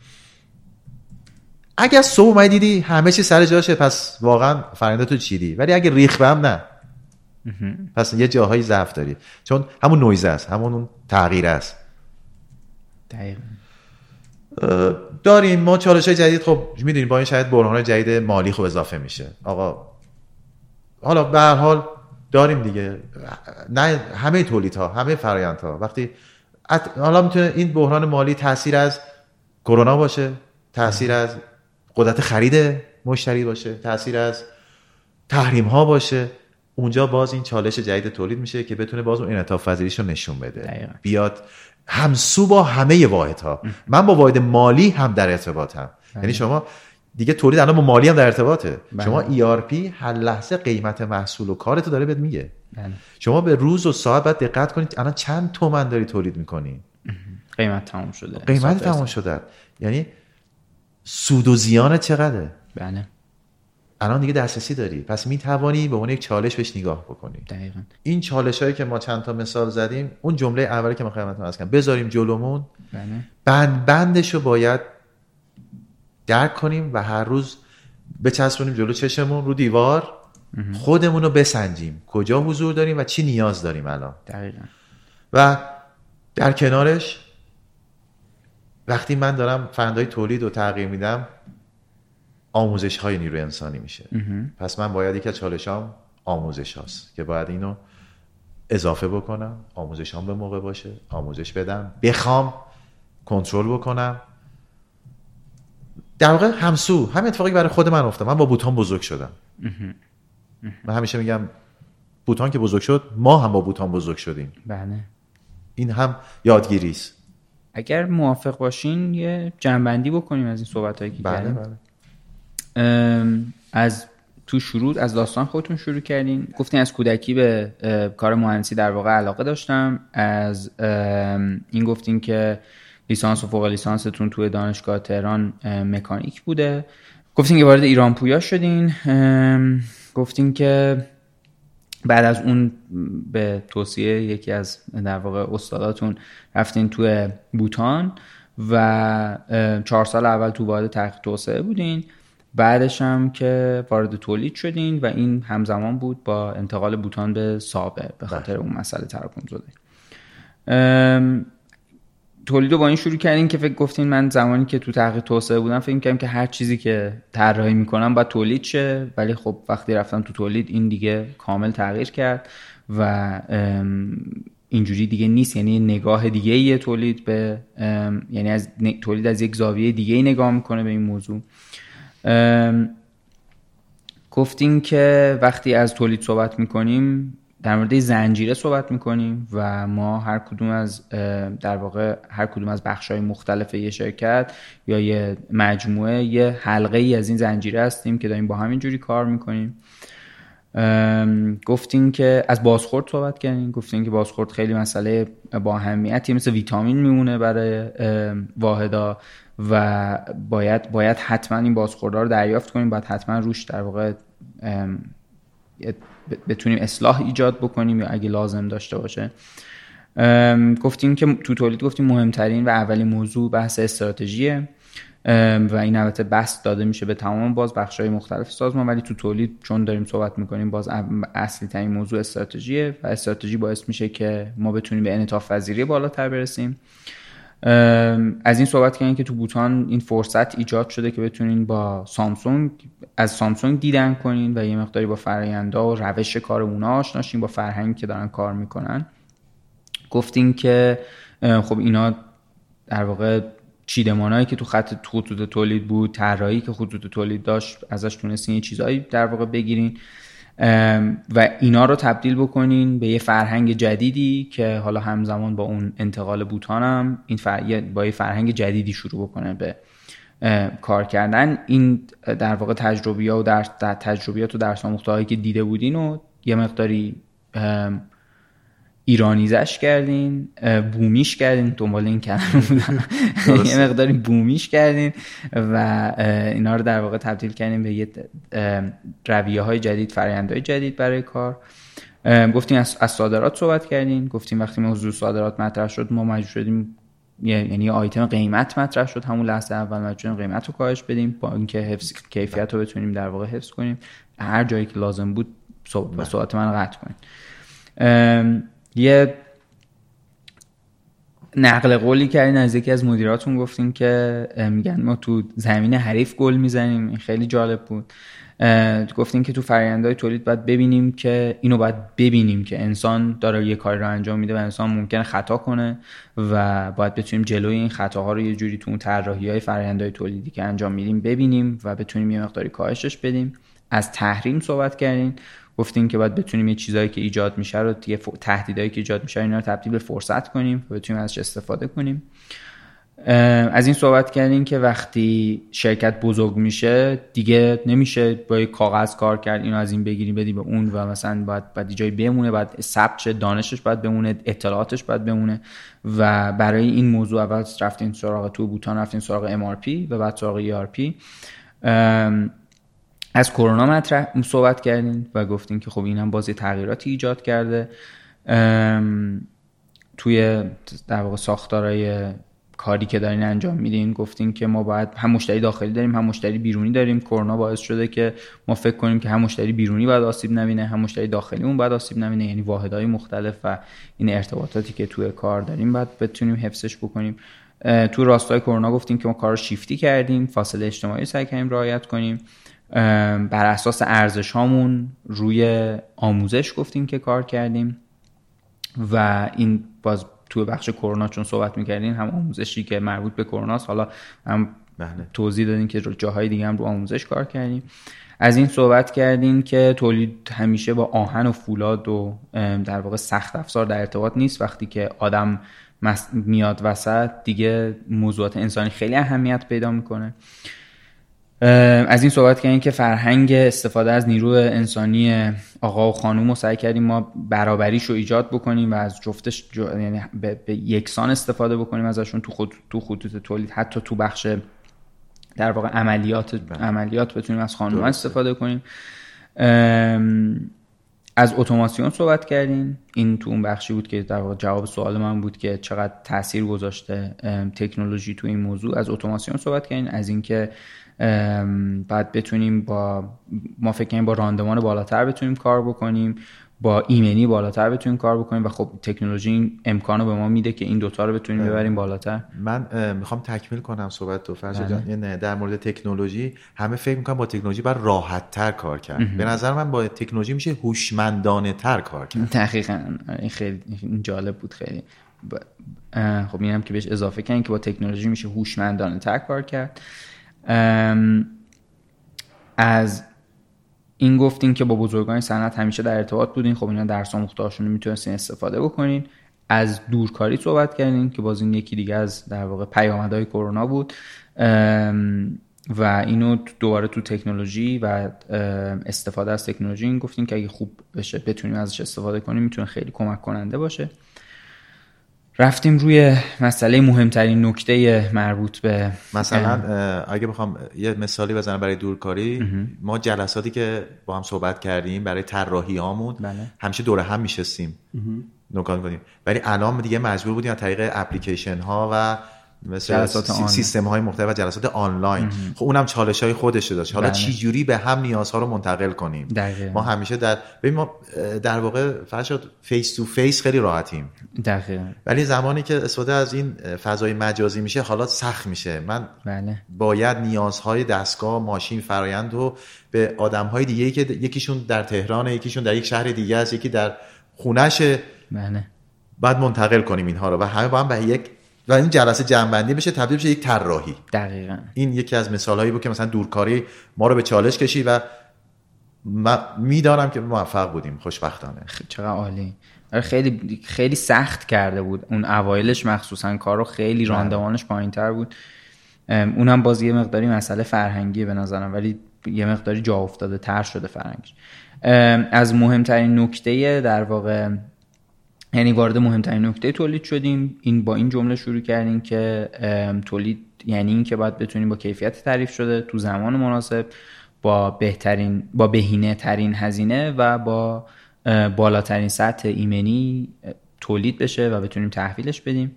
اگر صبح اومدی دیدی همه چی سر جاشه پس واقعا فرنده تو چیدی؟ ولی اگه ریخ هم نه. پس یه جاهایی ضعف داری. چون همون نویزه است همون اون تغییر است. دقیقا. داریم ما چالش های جدید خب می‌دونیم با این شاید برهان جدید مالی خوب اضافه میشه. آقا حالا به هر حال داریم دیگه. نه همه تولیدها همه فرایندها وقتی ات- حالا می‌تونه این بحران مالی تاثیر از کرونا باشه تاثیر از قدرت خرید مشتری باشه تاثیر از تحریم ها باشه. اونجا باز این چالش جدید تولید میشه که بتونه باز اون انعطاف پذیریش رو نشون بده. دقیقاً. بیاد همسو با همه واحد ها من با واحد مالی هم در ارتباطم. یعنی شما دیگه تولید الان با مالی هم در ارتباطه. شما ERP هر لحظه قیمت محصول و کارتو داره بهت میگه. بله. شما به روز و ساعت باید دقت کنید الان چند تومن داری تولید می‌کنی؟ قیمت تمام شده. قیمت تمام. شده. یعنی سود و زیان چقدره؟ بله. الان دیگه دسترسی داری. پس می‌توانی به اون یک چالش بهش نگاه بکنی. دقیقا. این چالش هایی که ما چند تا مثال زدیم اون جمله اولی که من خدمتتون عرض کردم بذاریم جلومون. بله. بند بندش رو باید درک کنیم و هر روز بچسبونیم جلو چشمون رو دیوار. خودمون رو بسنجیم. کجا حضور داریم و چی نیاز داریم الان؟ دقیقا. و در کنارش وقتی من دارم فرندهای تولید رو تغییر میدم آموزش های نیروی انسانی میشه. پس من باید یکی از چالشام آموزش هاست که باید اینو اضافه بکنم آموزش هم به موقع باشه آموزش بدم بخوام کنترل بکنم. در واقع همسو هم اتفاقی برای خود من افتاد. من با بوتان بزرگ شدم. من همیشه میگم بوتان که بزرگ شد ما هم با بوتان بزرگ شدیم. بله. این هم یادگیری است اگر موافق باشین یه جنبندی بکنیم از این صحبت هایی که بله بله. از تو شروع از داستان خودتون شروع کردین. گفتین از کودکی به کار مهندسی در واقع علاقه داشتم. از این گفتین که لیسانس و فوق لیسانستون توی دانشگاه تهران مکانیک بوده. گفتین که وارد ایران پویا شدین. گفتین که بعد از اون به توصیه یکی از در واقع استاداتون رفتین توی بوتان و چهار سال اول تو واحد تحقیق توسعه بودین. بعدش هم که وارد تولید شدین و این همزمان بود با انتقال بوتان به سابه به خاطر اون مسئله تراکم زده. تولید رو با این شروع کردین که فکر گفتین من زمانی که تو تحقیق توسعه بودم فکر کردم که هر چیزی که طراحی می‌کنم باید تولید شه ولی خب وقتی رفتم تو تولید این دیگه کامل تغییر کرد و اینجوری دیگه نیست. یعنی نگاه دیگه یه تولید به یعنی از تولید از یک زاویه دیگه نگاه می‌کنه به این موضوع. گفتین که وقتی از تولید صحبت می‌کنیم در مورد زنجیره صحبت می‌کنیم و ما هر کدوم از در واقع هر کدوم از بخش های مختلف یه شرکت یا یه مجموعه یه حلقه ای از این زنجیره هستیم که داریم با همین جوری کار می‌کنیم. گفتین که از بازخورد صحبت کردین گفتین که بازخورد خیلی مسئله با اهمیتی مثل ویتامین میمونه برای واحدا. و باید باید حتما این بازخوردها رو دریافت کنیم باید حتما روش در واقع بتونیم اصلاح ایجاد بکنیم یا اگه لازم داشته باشه. گفتیم که تو تولید گفتیم مهمترین و اولین موضوع بحث استراتژیه. و این البته بست داده میشه به تمام باز بخش های مختلف سازمان ولی تو تولید چون داریم صحبت می‌کنیم باز اصلی ترین موضوع استراتژیه و استراتژی باعث میشه که ما بتونیم به انعطاف پذیری بالاتر برسیم. از این صحبت کردن که تو بوتان این فرصت ایجاد شده که بتونین با سامسونگ از سامسونگ دیدن کنین و یه مقداری با فرایندا و روش کار اونا آشنا شین با فرهنگی که دارن کار می‌کنن. گفتین که خب اینا در واقع چیدمانایی که تو خط خطوط تولید بود طراحی که خطوط تولید داشت ازش تونستین یه چیزایی در واقع بگیرین. و اینا رو تبدیل بکنین به یه فرهنگ جدیدی که حالا همزمان با اون انتقال بوتان هم این فر... با یه فرهنگ جدیدی شروع بکنه به کار کردن. این در واقع تجربی ها و در, در تجربیات و درس هایی که دیده بودین و یه مقداری ایرانیزش کردین بومیش کردین دنبال این کلمه بودن یه مقداری بومیش کردین و اینا رو در واقع تبدیل کردین به یه رویه های جدید فرآیندهای جدید برای کار. گفتیم از, از صادرات صحبت کردین. گفتیم وقتی موضوع صادرات مطرح شد ما مجبور شدیم یعنی آیتم قیمت مطرح شد همون لحظه اول مجبوریم قیمت رو کاهش بدیم با اینکه حفظ کیفیت رو بتونیم در واقع حفظ کنیم. هر جایی که لازم بود صحبت من قطع کنیم یه نقل قولی کردین از یکی از مدیراتون گفتین که میگن ما تو زمین حریف گل می‌زنیم این خیلی جالب بود. گفتین که تو فرآیندهای تولید باید ببینیم که اینو باید ببینیم که انسان داره یه کاری رو انجام میده و انسان ممکنه خطا کنه و باید بتونیم جلوی این خطاها رو یه جوری تو اون طراحی های فرآیندهای تولیدی که انجام میدیم ببینیم و بتونیم یه مقداری کاهشش بدیم. از تحریم صحبت کردین. گفتیم که باید بتونیم یه چیزایی که ایجاد میشه رو دیگه تهدیدایی که ایجاد میشه اینا رو تبدیل به فرصت کنیم و بتونیم ازش استفاده کنیم. از این صحبت کردیم که وقتی شرکت بزرگ میشه دیگه نمیشه با یک کاغذ کار کرد اینو از این بگیریم بدی به اون و مثلا باید باید جای بمونه باید ثبت دانشش باید بمونه اطلاعاتش باید بمونه و برای این موضوع اول رفتیم سراغ تو بوتان رفتیم سراغ MRP و بعد سراغ ERP از کرونا مطرح صحبت کردیم و گفتیم که خب این هم بازی تغییراتی ایجاد کرده. توی در واقع ساختارهای کاری که دارین انجام میدین گفتین که ما باید هم مشتری داخلی داریم هم مشتری بیرونی داریم. کرونا باعث شده که ما فکر کنیم که هم مشتری بیرونی باید آسیب نبینه هم مشتری داخلی اون باید آسیب نبینه. یعنی واحدهای مختلف و این ارتباطاتی که توی کار داریم باید بتونیم حفظش بکنیم. تو راستای کرونا گفتیم که ما کار شیفتی کردیم فاصله اجتماعی سعی کردیم رعایت کنیم. بر اساس ارزش هامون روی آموزش گفتیم که کار کردیم و این باز توی بخش کرونا چون صحبت می‌کردین هم آموزشی که مربوط به کرونا حالا هم بله. توضیح دادین که جاهای دیگه هم رو آموزش کار کردیم. از این صحبت کردیم که تولید همیشه با آهن و فولاد و در واقع سخت افزار در ارتباط نیست. وقتی که آدم میاد وسط دیگه موضوعات انسانی خیلی اهمیت پیدا می‌کنه. از این صحبت کردیم که فرهنگ استفاده از نیرو انسانی آقا و خانوم رو سعی کردیم ما برابریش رو ایجاد بکنیم و از جفتش یعنی به... یکسان استفاده بکنیم ازشون تو خود تو خطوط تولید. حتی تو بخش در واقع عملیات بله. عملیات بتونیم از خانوم استفاده کنیم. از اتوماسیون صحبت کردیم. این تو اون بخشی بود که در واقع جواب سوال من بود که چقدر تاثیر گذاشته تکنولوژی تو این موضوع. از اتوماسیون صحبت کردیم. از اینکه بعد بتونیم با ما فکر کنیم با راندمان بالاتر بتونیم کار بکنیم با ایمنی بالاتر بتونیم کار بکنیم و خب تکنولوژی این امکان رو به ما میده که این دوتا رو بتونیم ببریم بالاتر. من می‌خوام تکمیل کنم صحبت تو فرشا جان. یعنی در مورد تکنولوژی همه فکر می‌کنم با تکنولوژی بر راحت تر کار کرد. به نظر من با تکنولوژی میشه هوشمندانه تر کار کرد. دقیقا. این خیلی جالب بود خیلی. خب اینم که بهش اضافه کنیم که با تکنولوژی میشه هوشمندانه تر کار کرد. از این گفتین که با بزرگان صنعت همیشه در ارتباط بودین. خب اینا درس آموختهاشون می‌تونستین استفاده بکنین. از دورکاری صحبت کردین که باز این یکی دیگه از در واقع پیامدهای کرونا بود. و اینو دوباره تو تکنولوژی و استفاده از تکنولوژی این گفتین که اگه خوب بشه بتونیم ازش استفاده کنیم می‌تونه خیلی کمک کننده باشه. رفتیم روی مسئله مهمترین نکته مربوط به مثلا اگه بخوام یه مثالی بزنم برای دورکاری ما جلساتی که با هم صحبت کردیم برای طراحی هامون بله. همیشه دور هم میشستیم. نکان کنیم ولی الان دیگه مجبور بودیم از طریق اپلیکیشن ها و مثل سیستم های مختلف و جلسات آنلاین خب اونم چالش های خودش داشت حالا بله. چی جوری به هم نیازها رو منتقل کنیم دقیقا. ما همیشه در ببین ما در واقع فرشاد face to face خیلی راحتیم دقیقا. ولی زمانی که استفاده از این فضای مجازی میشه حالا سخت میشه من بله. باید نیازهای دستگاه ماشین فرایند رو به آدم های دیگه که یکیشون در تهران یکیشون در یک شهر دیگه است یکی در خونهشه بله. بعد منتقل کنیم اینها رو و همه با هم به یک و این جلسه جنبندی بشه تبدیل بشه یک طراحی. دقیقا. این یکی از مثال بود که مثلا دورکاری ما رو به چالش کشی و می‌دانم که موفق بودیم. خوشبختانه. چقدر عالی. آره، خیلی خیلی سخت کرده بود. اون اوایلش مخصوصا کارو خیلی بله. راندمانش پایین تر بود اونم باز یه مقداری مسئله فرهنگی به نظرم ولی یه مقداری جا افتاده تر شده فرهنگش. از مهمترین نکته در واقع یعنی وارد مهمترین نکته تولید شدیم. این با این جمله شروع کردیم که تولید یعنی این که باید بتونیم با کیفیت تعریف شده تو زمان مناسب با بهترین با بهینه ترین هزینه و با بالاترین سطح ایمنی تولید بشه و بتونیم تحویلش بدیم.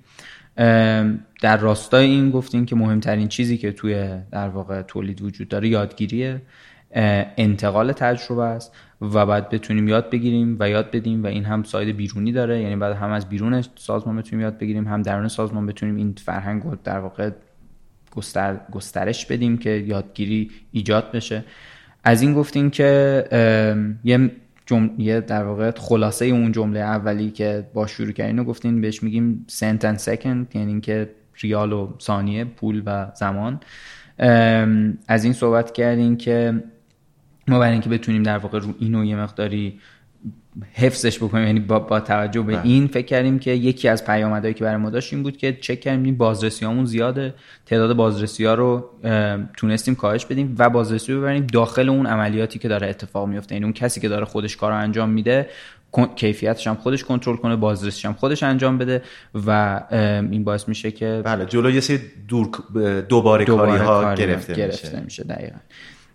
در راستای این گفتیم که مهمترین چیزی که توی در واقع تولید وجود داره یادگیریه. انتقال تجربه است و بعد بتونیم یاد بگیریم و یاد بدیم و این هم ساید بیرونی داره. یعنی بعد هم از بیرون سازمان بتونیم یاد بگیریم هم درون سازمان بتونیم این فرهنگ رو در واقع گستر، گسترش بدیم که یادگیری ایجاد بشه. از این گفتیم که یه یه در واقع خلاصه اون جمله اولی که با شروع کردین رو گفتین بهش میگیم سنت اند سکند یعنی اینکه ریال و ثانیه پول و زمان. از این صحبت کردیم که ما برای اینکه بتونیم در واقع رو اینو یه مقداری حفظش بکنیم یعنی با, با توجه به بله. این فکر کردیم که یکی از پیامدهایی که برای ما داشت این بود که چک کردیم بازرسی همون زیاده تعداد بازرسی ها رو تونستیم کاهش بدیم و بازرسی رو ببریم داخل اون عملیاتی که داره اتفاق میفته یعنی اون کسی که داره خودش کار رو انجام میده کیفیتش هم خودش کنترل کنه بازرسیش هم خودش انجام بده و این باعث میشه که بله جلوی یه سری دور دوباره, کاری ها گرفته, گرفته میشه, میشه دقیقا.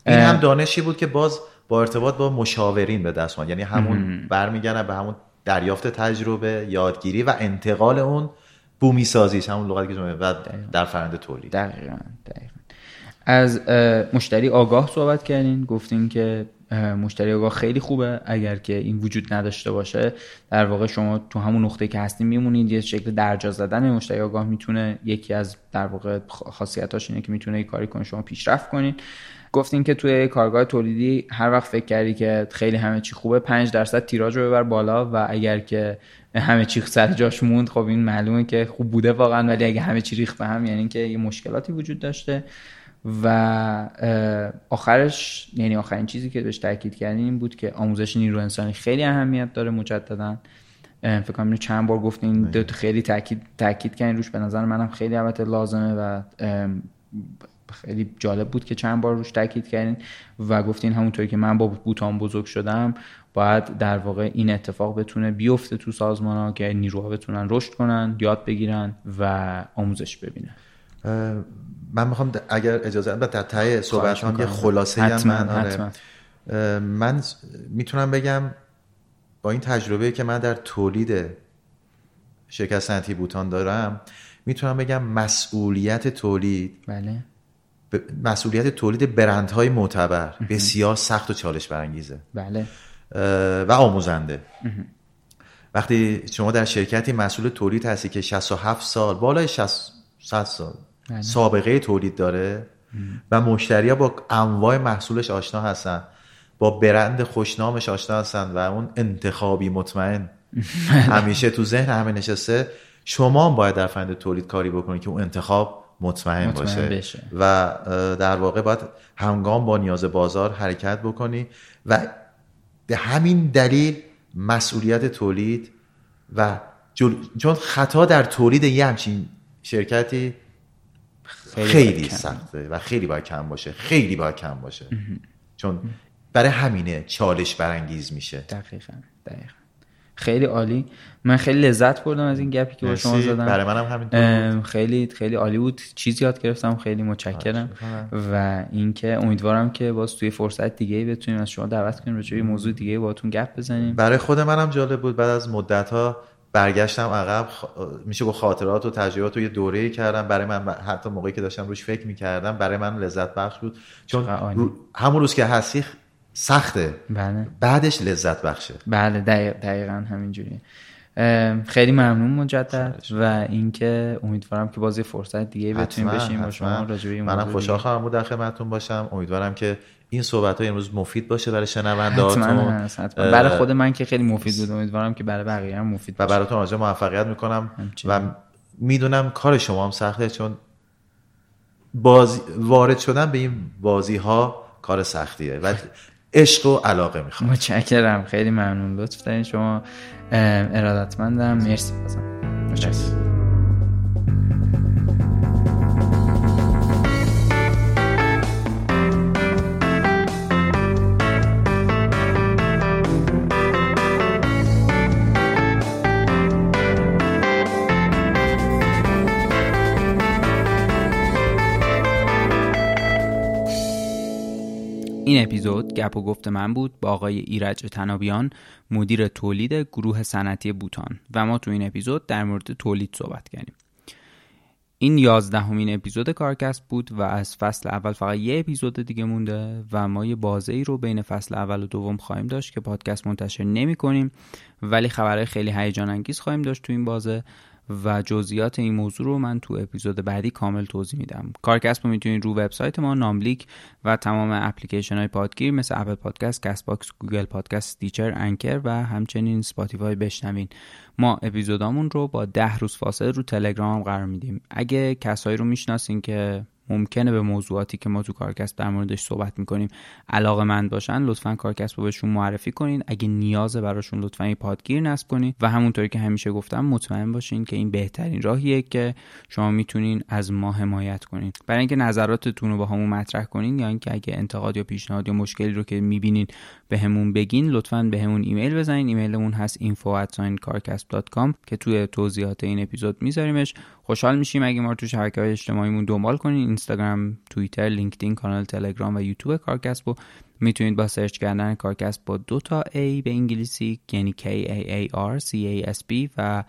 این هم دانشی بود که باز با ارتباط با مشاورین به دست یعنی همون برمیگردن به همون دریافت تجربه یادگیری و انتقال اون بومی سازیش همون لغتی که و در فرند تولید. دقیقا, دقیقا. از مشتری آگاه صحبت کردین گفتین که مشتری آگاه خیلی خوبه اگر که این وجود نداشته باشه در واقع شما تو همون نقطه که هستین میمونید یه شکل درجا زدن مشتری آگاه می‌تونه یکی از در واقع خاصیتاش اینه که می‌تونه یه کاری کنه شما پیشرفت کنین. گفتین که توی کارگاه تولیدی هر وقت فکر کردی که خیلی همه چی خوبه 5 درصد تیراژ رو ببر بالا و اگر که همه چی سر جاش موند خب این معلومه که خوب بوده واقعا. ولی اگه همه چی ریخت به هم یعنی که یه مشکلاتی وجود داشته. و آخرش یعنی آخرین چیزی که بهش تاکید کردیم این بود که آموزش نیرو انسانی خیلی اهمیت داره مجددا. فکر کنم چند بار گفتین دو خیلی تاکید تاکید کردین روش. به نظر منم خیلی البته لازمه و خیلی جالب بود که چند بار روش تاکید کردین و گفتین همونطوری که من با بوتان بزرگ شدم باید در واقع این اتفاق بتونه بیفته تو سازمان ها که نیروها بتونن رشد کنن یاد بگیرن و آموزش ببینن. من می‌خوام اگر اجازه بدید در ته صحبت هم یه خلاصه من آره. من می‌تونم بگم با این تجربه که من در تولید شرکت صنعتی بوتان دارم می‌تونم بگم مسئولیت تولید بله. مسئولیت تولید برندهای معتبر. بسیار سخت و چالش برانگیزه بله و آموزنده. وقتی شما در شرکتی مسئول تولید هستی که 67 سال بالای 60 سال بله. سابقه تولید داره و مشتری ها با انواع محصولش آشنا هستن با برند خوشنامش آشنا هستن و اون انتخابی مطمئن بله. همیشه تو ذهن همه نشسته شما هم باید در فند تولید کاری بکنید که اون انتخاب مطمئن, باشه. بشه. و در واقع باید همگام با نیاز بازار حرکت بکنی و به همین دلیل مسئولیت تولید و چون خطا در تولید یه همچین شرکتی خیلی, خیلی سخته و خیلی باید کم باشه. خیلی باید کم باشه. چون برای همینه چالش برانگیز میشه. دقیقا دقیقا. خیلی عالی. من خیلی لذت بردم از این گپی که با شما زدم. برای منم همین خیلی خیلی عالی بود. چیز یاد گرفتم خیلی متشکرم. و اینکه امیدوارم که باز توی فرصت دیگه بتونیم از شما دعوت کنیم راجع به موضوع دیگه باهاتون گپ بزنیم. برای خود منم جالب بود. بعد از مدت ها برگشتم عقب میشه گفت خاطرات و تجربات رو یه دوره کردم. برای من حتی موقعی که داشتم روش فکر می‌کردم برای من لذت بخش بود. چون همون روز که هستی سخته. بله. بعدش لذت بخشه. بله دقیق دقیقا همینجوریه. خیلی ممنون مجدد و اینکه امیدوارم که بازی فرصت دیگه بتونیم بشیم با شما راجع منم خوشحال خواهم بود در خدمتتون باشم. امیدوارم که این صحبت های امروز مفید باشه برای شنوندهاتون برای خود من که خیلی مفید بود. امیدوارم که برای بقیه هم مفید باشه. و براتون آرزوی موفقیت می‌کنم. و می‌دونم کار شما هم سخته چون بازی وارد شدن به این بازی ها کار سختیه. و عشق و علاقه می‌خوام متشکرم. خیلی ممنون. لطف دارین شما ارادتمندم. مرسی. بازم مرسی این اپیزود گپ و گفت من بود با آقای ایرج تنابیان مدیر تولید گروه صنعتی بوتان و ما تو این اپیزود در مورد تولید صحبت کردیم. این یازدهمین اپیزود کارکست بود و از فصل اول فقط یه اپیزود دیگه مونده و ما یه بازه ای رو بین فصل اول و دوم خواهیم داشت که پادکست منتشر نمی کنیم ولی خبرهای خیلی هیجان انگیز خواهیم داشت تو این بازه. و جزئیات این موضوع رو من تو اپیزود بعدی کامل توضیح میدم. کارکسب رو می‌تونید رو وبسایت ما ناملیک و تمام اپلیکیشن های پادگیر مثل Apple Podcast، Castbox، Google Podcast، Stitcher، Anchor و همچنین Spotify بشنوین. ما اپیزودامون رو با ده روز فاصله رو تلگرام قرار میدیم. اگه کسایی رو می‌شناسین که ممکنه به موضوعاتی که ما تو کارکسب در موردش صحبت می‌کنیم علاقه مند باشن لطفا کارکسب رو بهشون معرفی کنین. اگه نیازه براشون لطفا این پادگیر نصب کنین. و همونطوری که همیشه گفتم مطمئن باشین که این بهترین راهیه که شما می‌تونین از ما حمایت کنین. برای اینکه نظراتتون رو باهامون مطرح کنین یا اینکه اگه انتقاد یا پیشنهاد یا مشکلی رو که می‌بینین بهمون بگین لطفا بهمون ایمیل بزنین. ایمیلمون هست info@kaarcasb.com که توی توضیحات این اپیزود میذاریمش. خوشحال میشیم اگه ما رو تو شبکه های اجتماعیمون دنبال کنین. اینستاگرام توییتر لینکدین کانال تلگرام و یوتیوب کارکسب و می‌تونید با سرچ کردن کارکسب با دو تا A به انگلیسی یعنی K A A R C A S B و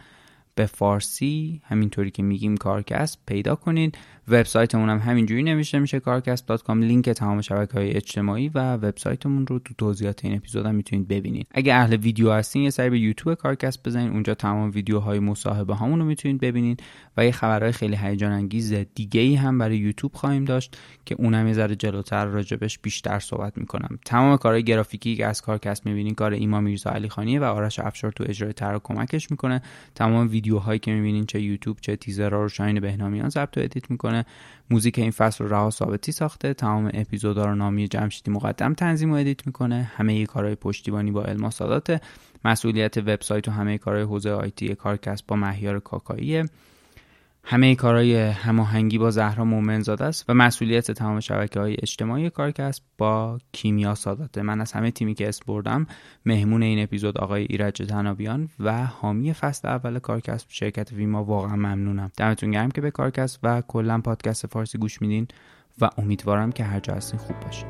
به فارسی همینطوری که میگیم کارکسب پیدا کنید وبسایتمون هم همینجوری نوشته میشه کارکست.com لینک تمام شبکه های اجتماعی و وبسایتمون رو تو توضیحات این اپیزود هم می‌تونید ببینید. اگه اهل ویدیو هستین یه سری به یوتیوب کارکست بزنید اونجا تمام ویدیوهای مصاحبه هامون رو می‌تونید ببینید و یه خبرهای خیلی هیجان انگیز دیگه ای هم برای یوتیوب خواهیم داشت که اونم یه ذره جلوتر راجبش بیشتر صحبت می‌کنم. تمام کارهای گرافیکی که از کارکست می‌بینید کار ایما میرزا علی خانیه و آرش افشار تو اجرای طرح کمکش می‌کنه. تمام ویدیوهایی که می‌بینین چه یوتیوب چه تیزرها رو شاین بهنامیان ضبط و edit می‌کنه. موزیک این فصل رو رها ثابتی ساخته. تمام اپیزودا رو نامی جمشیدی مقدم تنظیم و edit می‌کنه. همه کارهای پشتیبانی با علما سادات مسئولیت وبسایت و همه کارهای حوزه IT کارکسب با مهیار کاکاییه. همه کارهای هماهنگی با زهرا مومنزاده است و مسئولیت تمام شبکه های اجتماعی کارکسب با کیمیا ساداته. من از همه تیمی که اسم بردم مهمون این اپیزود آقای ایرج تنابیان و حامی فصل اول کارکست شرکت ویما. واقعا ممنونم. دمتون گرم که به کارکست و کلا پادکست فارسی گوش میدین و امیدوارم که هر جا هستین خوب باشین.